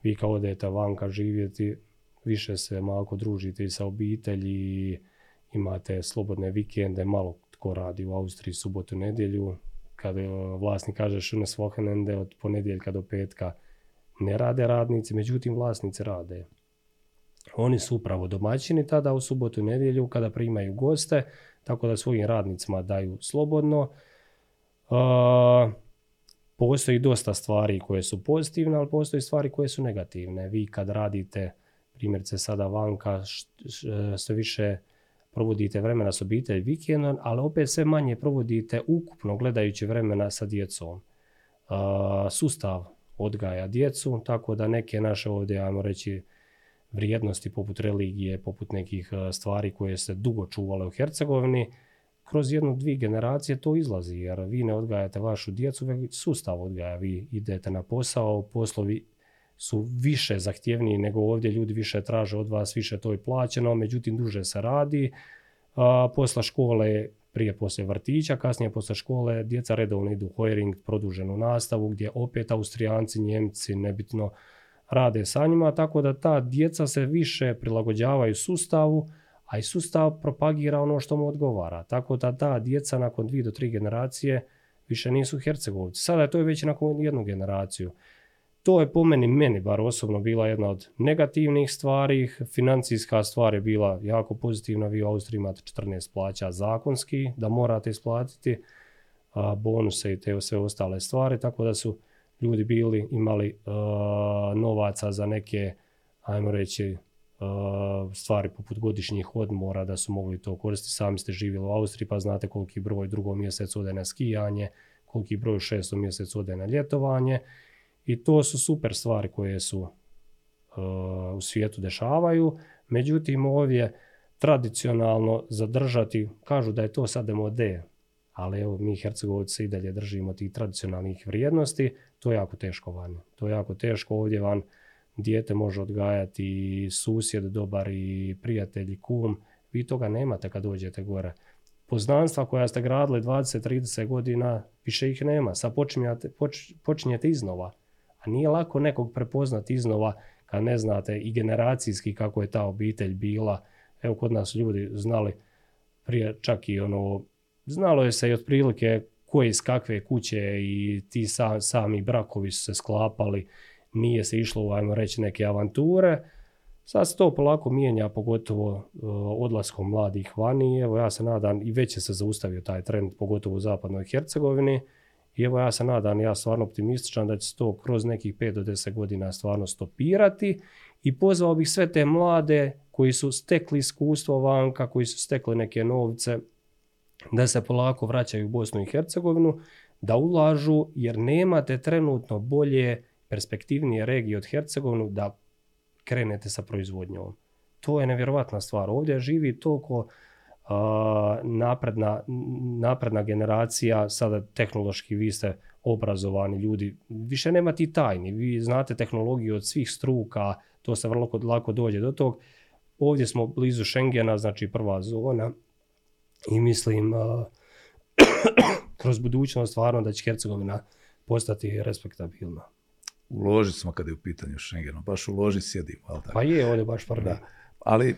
vi kao odete vanka živjeti, više se malo družite sa obitelji, imate slobodne vikende, malo tko radi u Austriji subotu, nedjelju. Kad vlasnik kaže šunes vohenende od ponedjeljka do petka, ne rade radnici, međutim vlasnici rade. Oni su upravo domaćini tada u subotu i nedjelju kada primaju goste, tako da svojim radnicima daju slobodno. Postoji dosta stvari koje su pozitivne, ali postoji stvari koje su negativne. Vi kad radite, primjerice sada vanka, sve više provodite vremena s obitelji vikendom, ali opet sve manje provodite ukupno gledajući vremena sa djecom. sustav odgaja djecu, tako da neke naše ovdje, ajmo reći, vrijednosti poput religije, poput nekih e, stvari koje se dugo čuvale u Hercegovini, kroz jednu, dvije generacije to izlazi, jer vi ne odgajate vašu djecu, već sustav odgaja. Vi idete na posao, poslovi su više zahtjevniji nego ovdje, ljudi više traže od vas, više to je plaćeno, međutim duže se radi. A, posla škole prije poslije vrtića, kasnije poslije škole djeca redovno idu u Hojering, produženu nastavu gdje opet Austrijanci, Njemci, nebitno rade sa njima, tako da ta djeca se više prilagođavaju sustavu, a i sustav propagira ono što mu odgovara. Tako da ta djeca nakon dvije do tri generacije više nisu Hercegovci. Sada je to već nakon jednu generaciju. To je po meni, meni bar osobno bila jedna od negativnih stvari. Financijska stvar je bila jako pozitivna. Vi u Austriji imate 14 plaća zakonski da morate isplatiti a, bonuse i te sve ostale stvari. Tako da su ljudi bili, imali novaca za neke, ajmo reći, stvari poput godišnjih odmora da su mogli to koristiti. Sami ste živjeli u Austriji pa znate koliki broj drugom mjesecu ode na skijanje, koliki broj u šestom mjesecu ode na ljetovanje i to su super stvari koje su uh, u svijetu dešavaju. Međutim, ovdje tradicionalno zadržati, kažu da je to sad demode, ali evo mi Hercegovci i dalje držimo tih tradicionalnih vrijednosti, to je jako teško van. To je jako teško ovdje van dijete može odgajati susjed dobar i prijatelj i kum. Vi toga nemate kad dođete gore. Poznanstva koja ste gradili 20-30 godina, više ih nema. Sad počinjete, počinjete iznova. A nije lako nekog prepoznati iznova kad ne znate i generacijski kako je ta obitelj bila. Evo kod nas ljudi znali prije čak i ono, znalo je se i otprilike koje iz kakve kuće i ti sami brakovi su se sklapali, nije se išlo u, ajmo reći, neke avanture. Sad se to polako mijenja, pogotovo e, odlaskom mladih vani. Evo ja se nadam, i već je se zaustavio taj trend, pogotovo u zapadnoj Hercegovini. I evo ja se nadam, ja stvarno optimističan da će se to kroz nekih 5 do 10 godina stvarno stopirati. I pozvao bih sve te mlade koji su stekli iskustvo vanka, koji su stekli neke novce, da se polako vraćaju u Bosnu i Hercegovinu, da ulažu jer nemate trenutno bolje, perspektivnije regije od Hercegovinu da krenete sa proizvodnjom. To je nevjerovatna stvar. Ovdje živi toliko napredna, napredna generacija, sada tehnološki vi ste obrazovani ljudi, više nema ti tajni, vi znate tehnologiju od svih struka, to se vrlo lako dođe do tog. Ovdje smo blizu Schengena, znači prva zona i mislim kroz budućnost stvarno da će Hercegovina postati respektabilna. Uloži smo kad je u pitanju Schengenu, baš uloži sjedimo. Ali Pa je, ovdje baš prvi. Da. Ali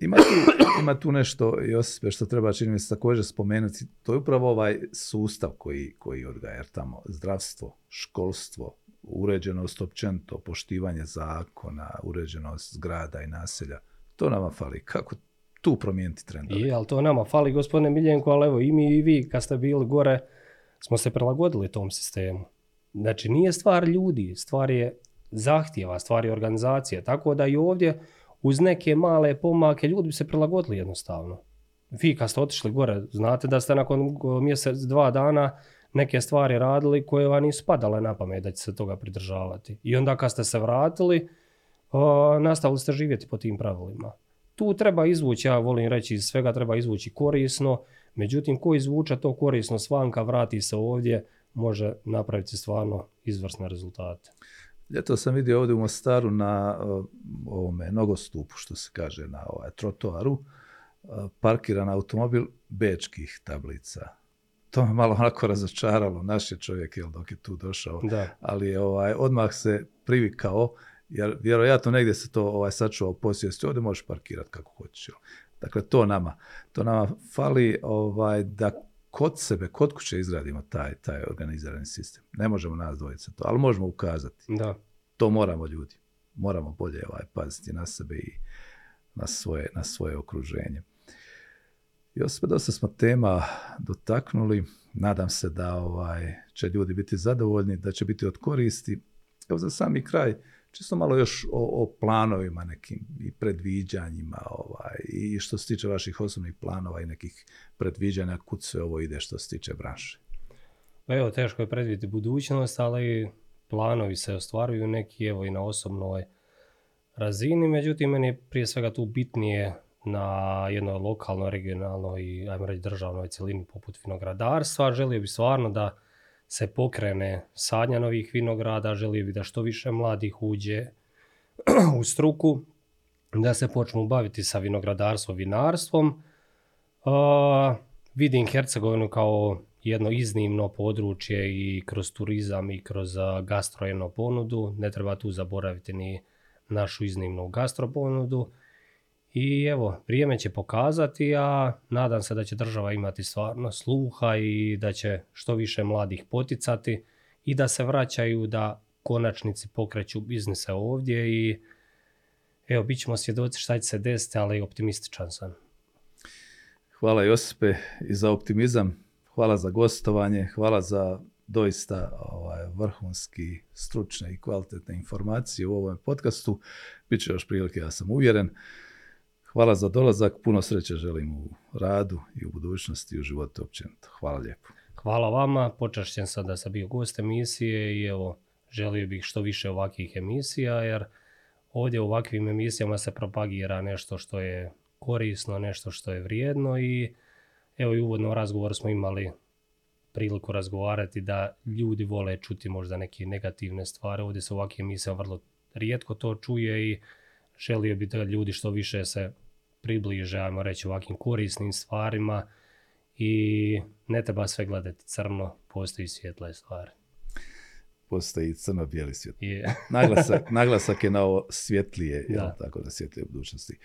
ima tu, ima tu nešto, Josipe, što treba čini mi se također spomenuti. To je upravo ovaj sustav koji, koji odgaja jer tamo. Zdravstvo, školstvo, uređenost općenito, poštivanje zakona, uređenost zgrada i naselja. To nama fali. Kako tu promijeniti trend? Je, ali to nama fali, gospodine Miljenko, ali evo i mi i vi kad ste bili gore smo se prilagodili tom sistemu. Znači nije stvar ljudi, stvar je zahtjeva, stvar je organizacije. Tako da i ovdje uz neke male pomake ljudi bi se prilagodili jednostavno. Vi kad ste otišli gore, znate da ste nakon mjesec, dva dana neke stvari radili koje vam nisu padale na pamet da će se toga pridržavati. I onda kad ste se vratili, nastavili ste živjeti po tim pravilima. Tu treba izvući, ja volim reći, iz svega treba izvući korisno, međutim ko izvuča to korisno svanka, vrati se ovdje, može napraviti stvarno izvrsne rezultate. Ljeto sam vidio ovdje u Mostaru na ovome nogostupu, što se kaže, na ovaj trotoaru, parkiran automobil bečkih tablica. To me malo onako razočaralo, naš je čovjek jel, dok je tu došao, da. ali je ovaj, odmah se privikao, jer vjerojatno negdje se to ovaj, sačuvao posvijesti, ovdje možeš parkirati kako hoćeš. Dakle, to nama, to nama fali ovaj, da kod sebe, kod kuće izradimo taj, taj organizirani sistem. Ne možemo nas dvojice to, ali možemo ukazati. Da. To moramo ljudi. Moramo bolje ovaj, paziti na sebe i na svoje, na svoje okruženje. Josip, dosta smo tema dotaknuli. Nadam se da ovaj, će ljudi biti zadovoljni, da će biti od koristi. Evo za sami kraj, čisto malo još o, o planovima nekim i predviđanjima ovaj, i što se tiče vaših osobnih planova i nekih predviđanja kud sve ovo ide što se tiče branše. Pa evo, teško je predvidjeti budućnost, ali planovi se ostvaruju neki evo i na osobnoj razini, međutim meni je prije svega tu bitnije na jednoj lokalnoj, regionalnoj i ajmo reći državnoj cjelini poput vinogradarstva. Želio bi stvarno da se pokrene sadnja novih vinograda, želio bi da što više mladih uđe u struku, da se počnu baviti sa vinogradarstvom, vinarstvom. vidim Hercegovinu kao jedno iznimno područje i kroz turizam i kroz gastro ponudu. Ne treba tu zaboraviti ni našu iznimnu gastro ponudu. I evo, vrijeme će pokazati, a nadam se da će država imati stvarno sluha i da će što više mladih poticati i da se vraćaju da konačnici pokreću biznise ovdje i evo, bit ćemo svjedoci šta će se desiti, ali optimističan sam. Hvala Josipe i za optimizam, hvala za gostovanje, hvala za doista ovaj, vrhunski, stručne i kvalitetne informacije u ovom podcastu. Biće još prilike, ja sam uvjeren. Hvala za dolazak, puno sreće želim u radu i u budućnosti i u životu općenito. Hvala lijepo. Hvala vama, počašćen sam da sam bio gost emisije i evo, želio bih što više ovakvih emisija, jer ovdje u ovakvim emisijama se propagira nešto što je korisno, nešto što je vrijedno i evo i uvodno razgovor smo imali priliku razgovarati da ljudi vole čuti možda neke negativne stvari. Ovdje se ovakvim emisijama vrlo rijetko to čuje i želio bi da ljudi što više se približe, ajmo reći, ovakvim korisnim stvarima i ne treba sve gledati crno, postoji svjetle stvari. Postoji crno-bijeli svijet. Yeah. naglasak, naglasak je na ovo svjetlije, da. tako da svjetlije u budućnosti.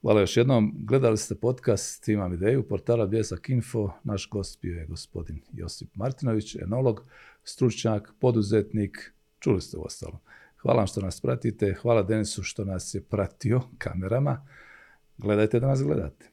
Hvala još jednom. Gledali ste podcast, imam ideju, portala Bljesak Info. Naš gost bio je gospodin Josip Martinović, enolog, stručnjak, poduzetnik. Čuli ste u ostalom. Hvala vam što nas pratite, hvala Denisu što nas je pratio kamerama. Gledajte da nas gledate.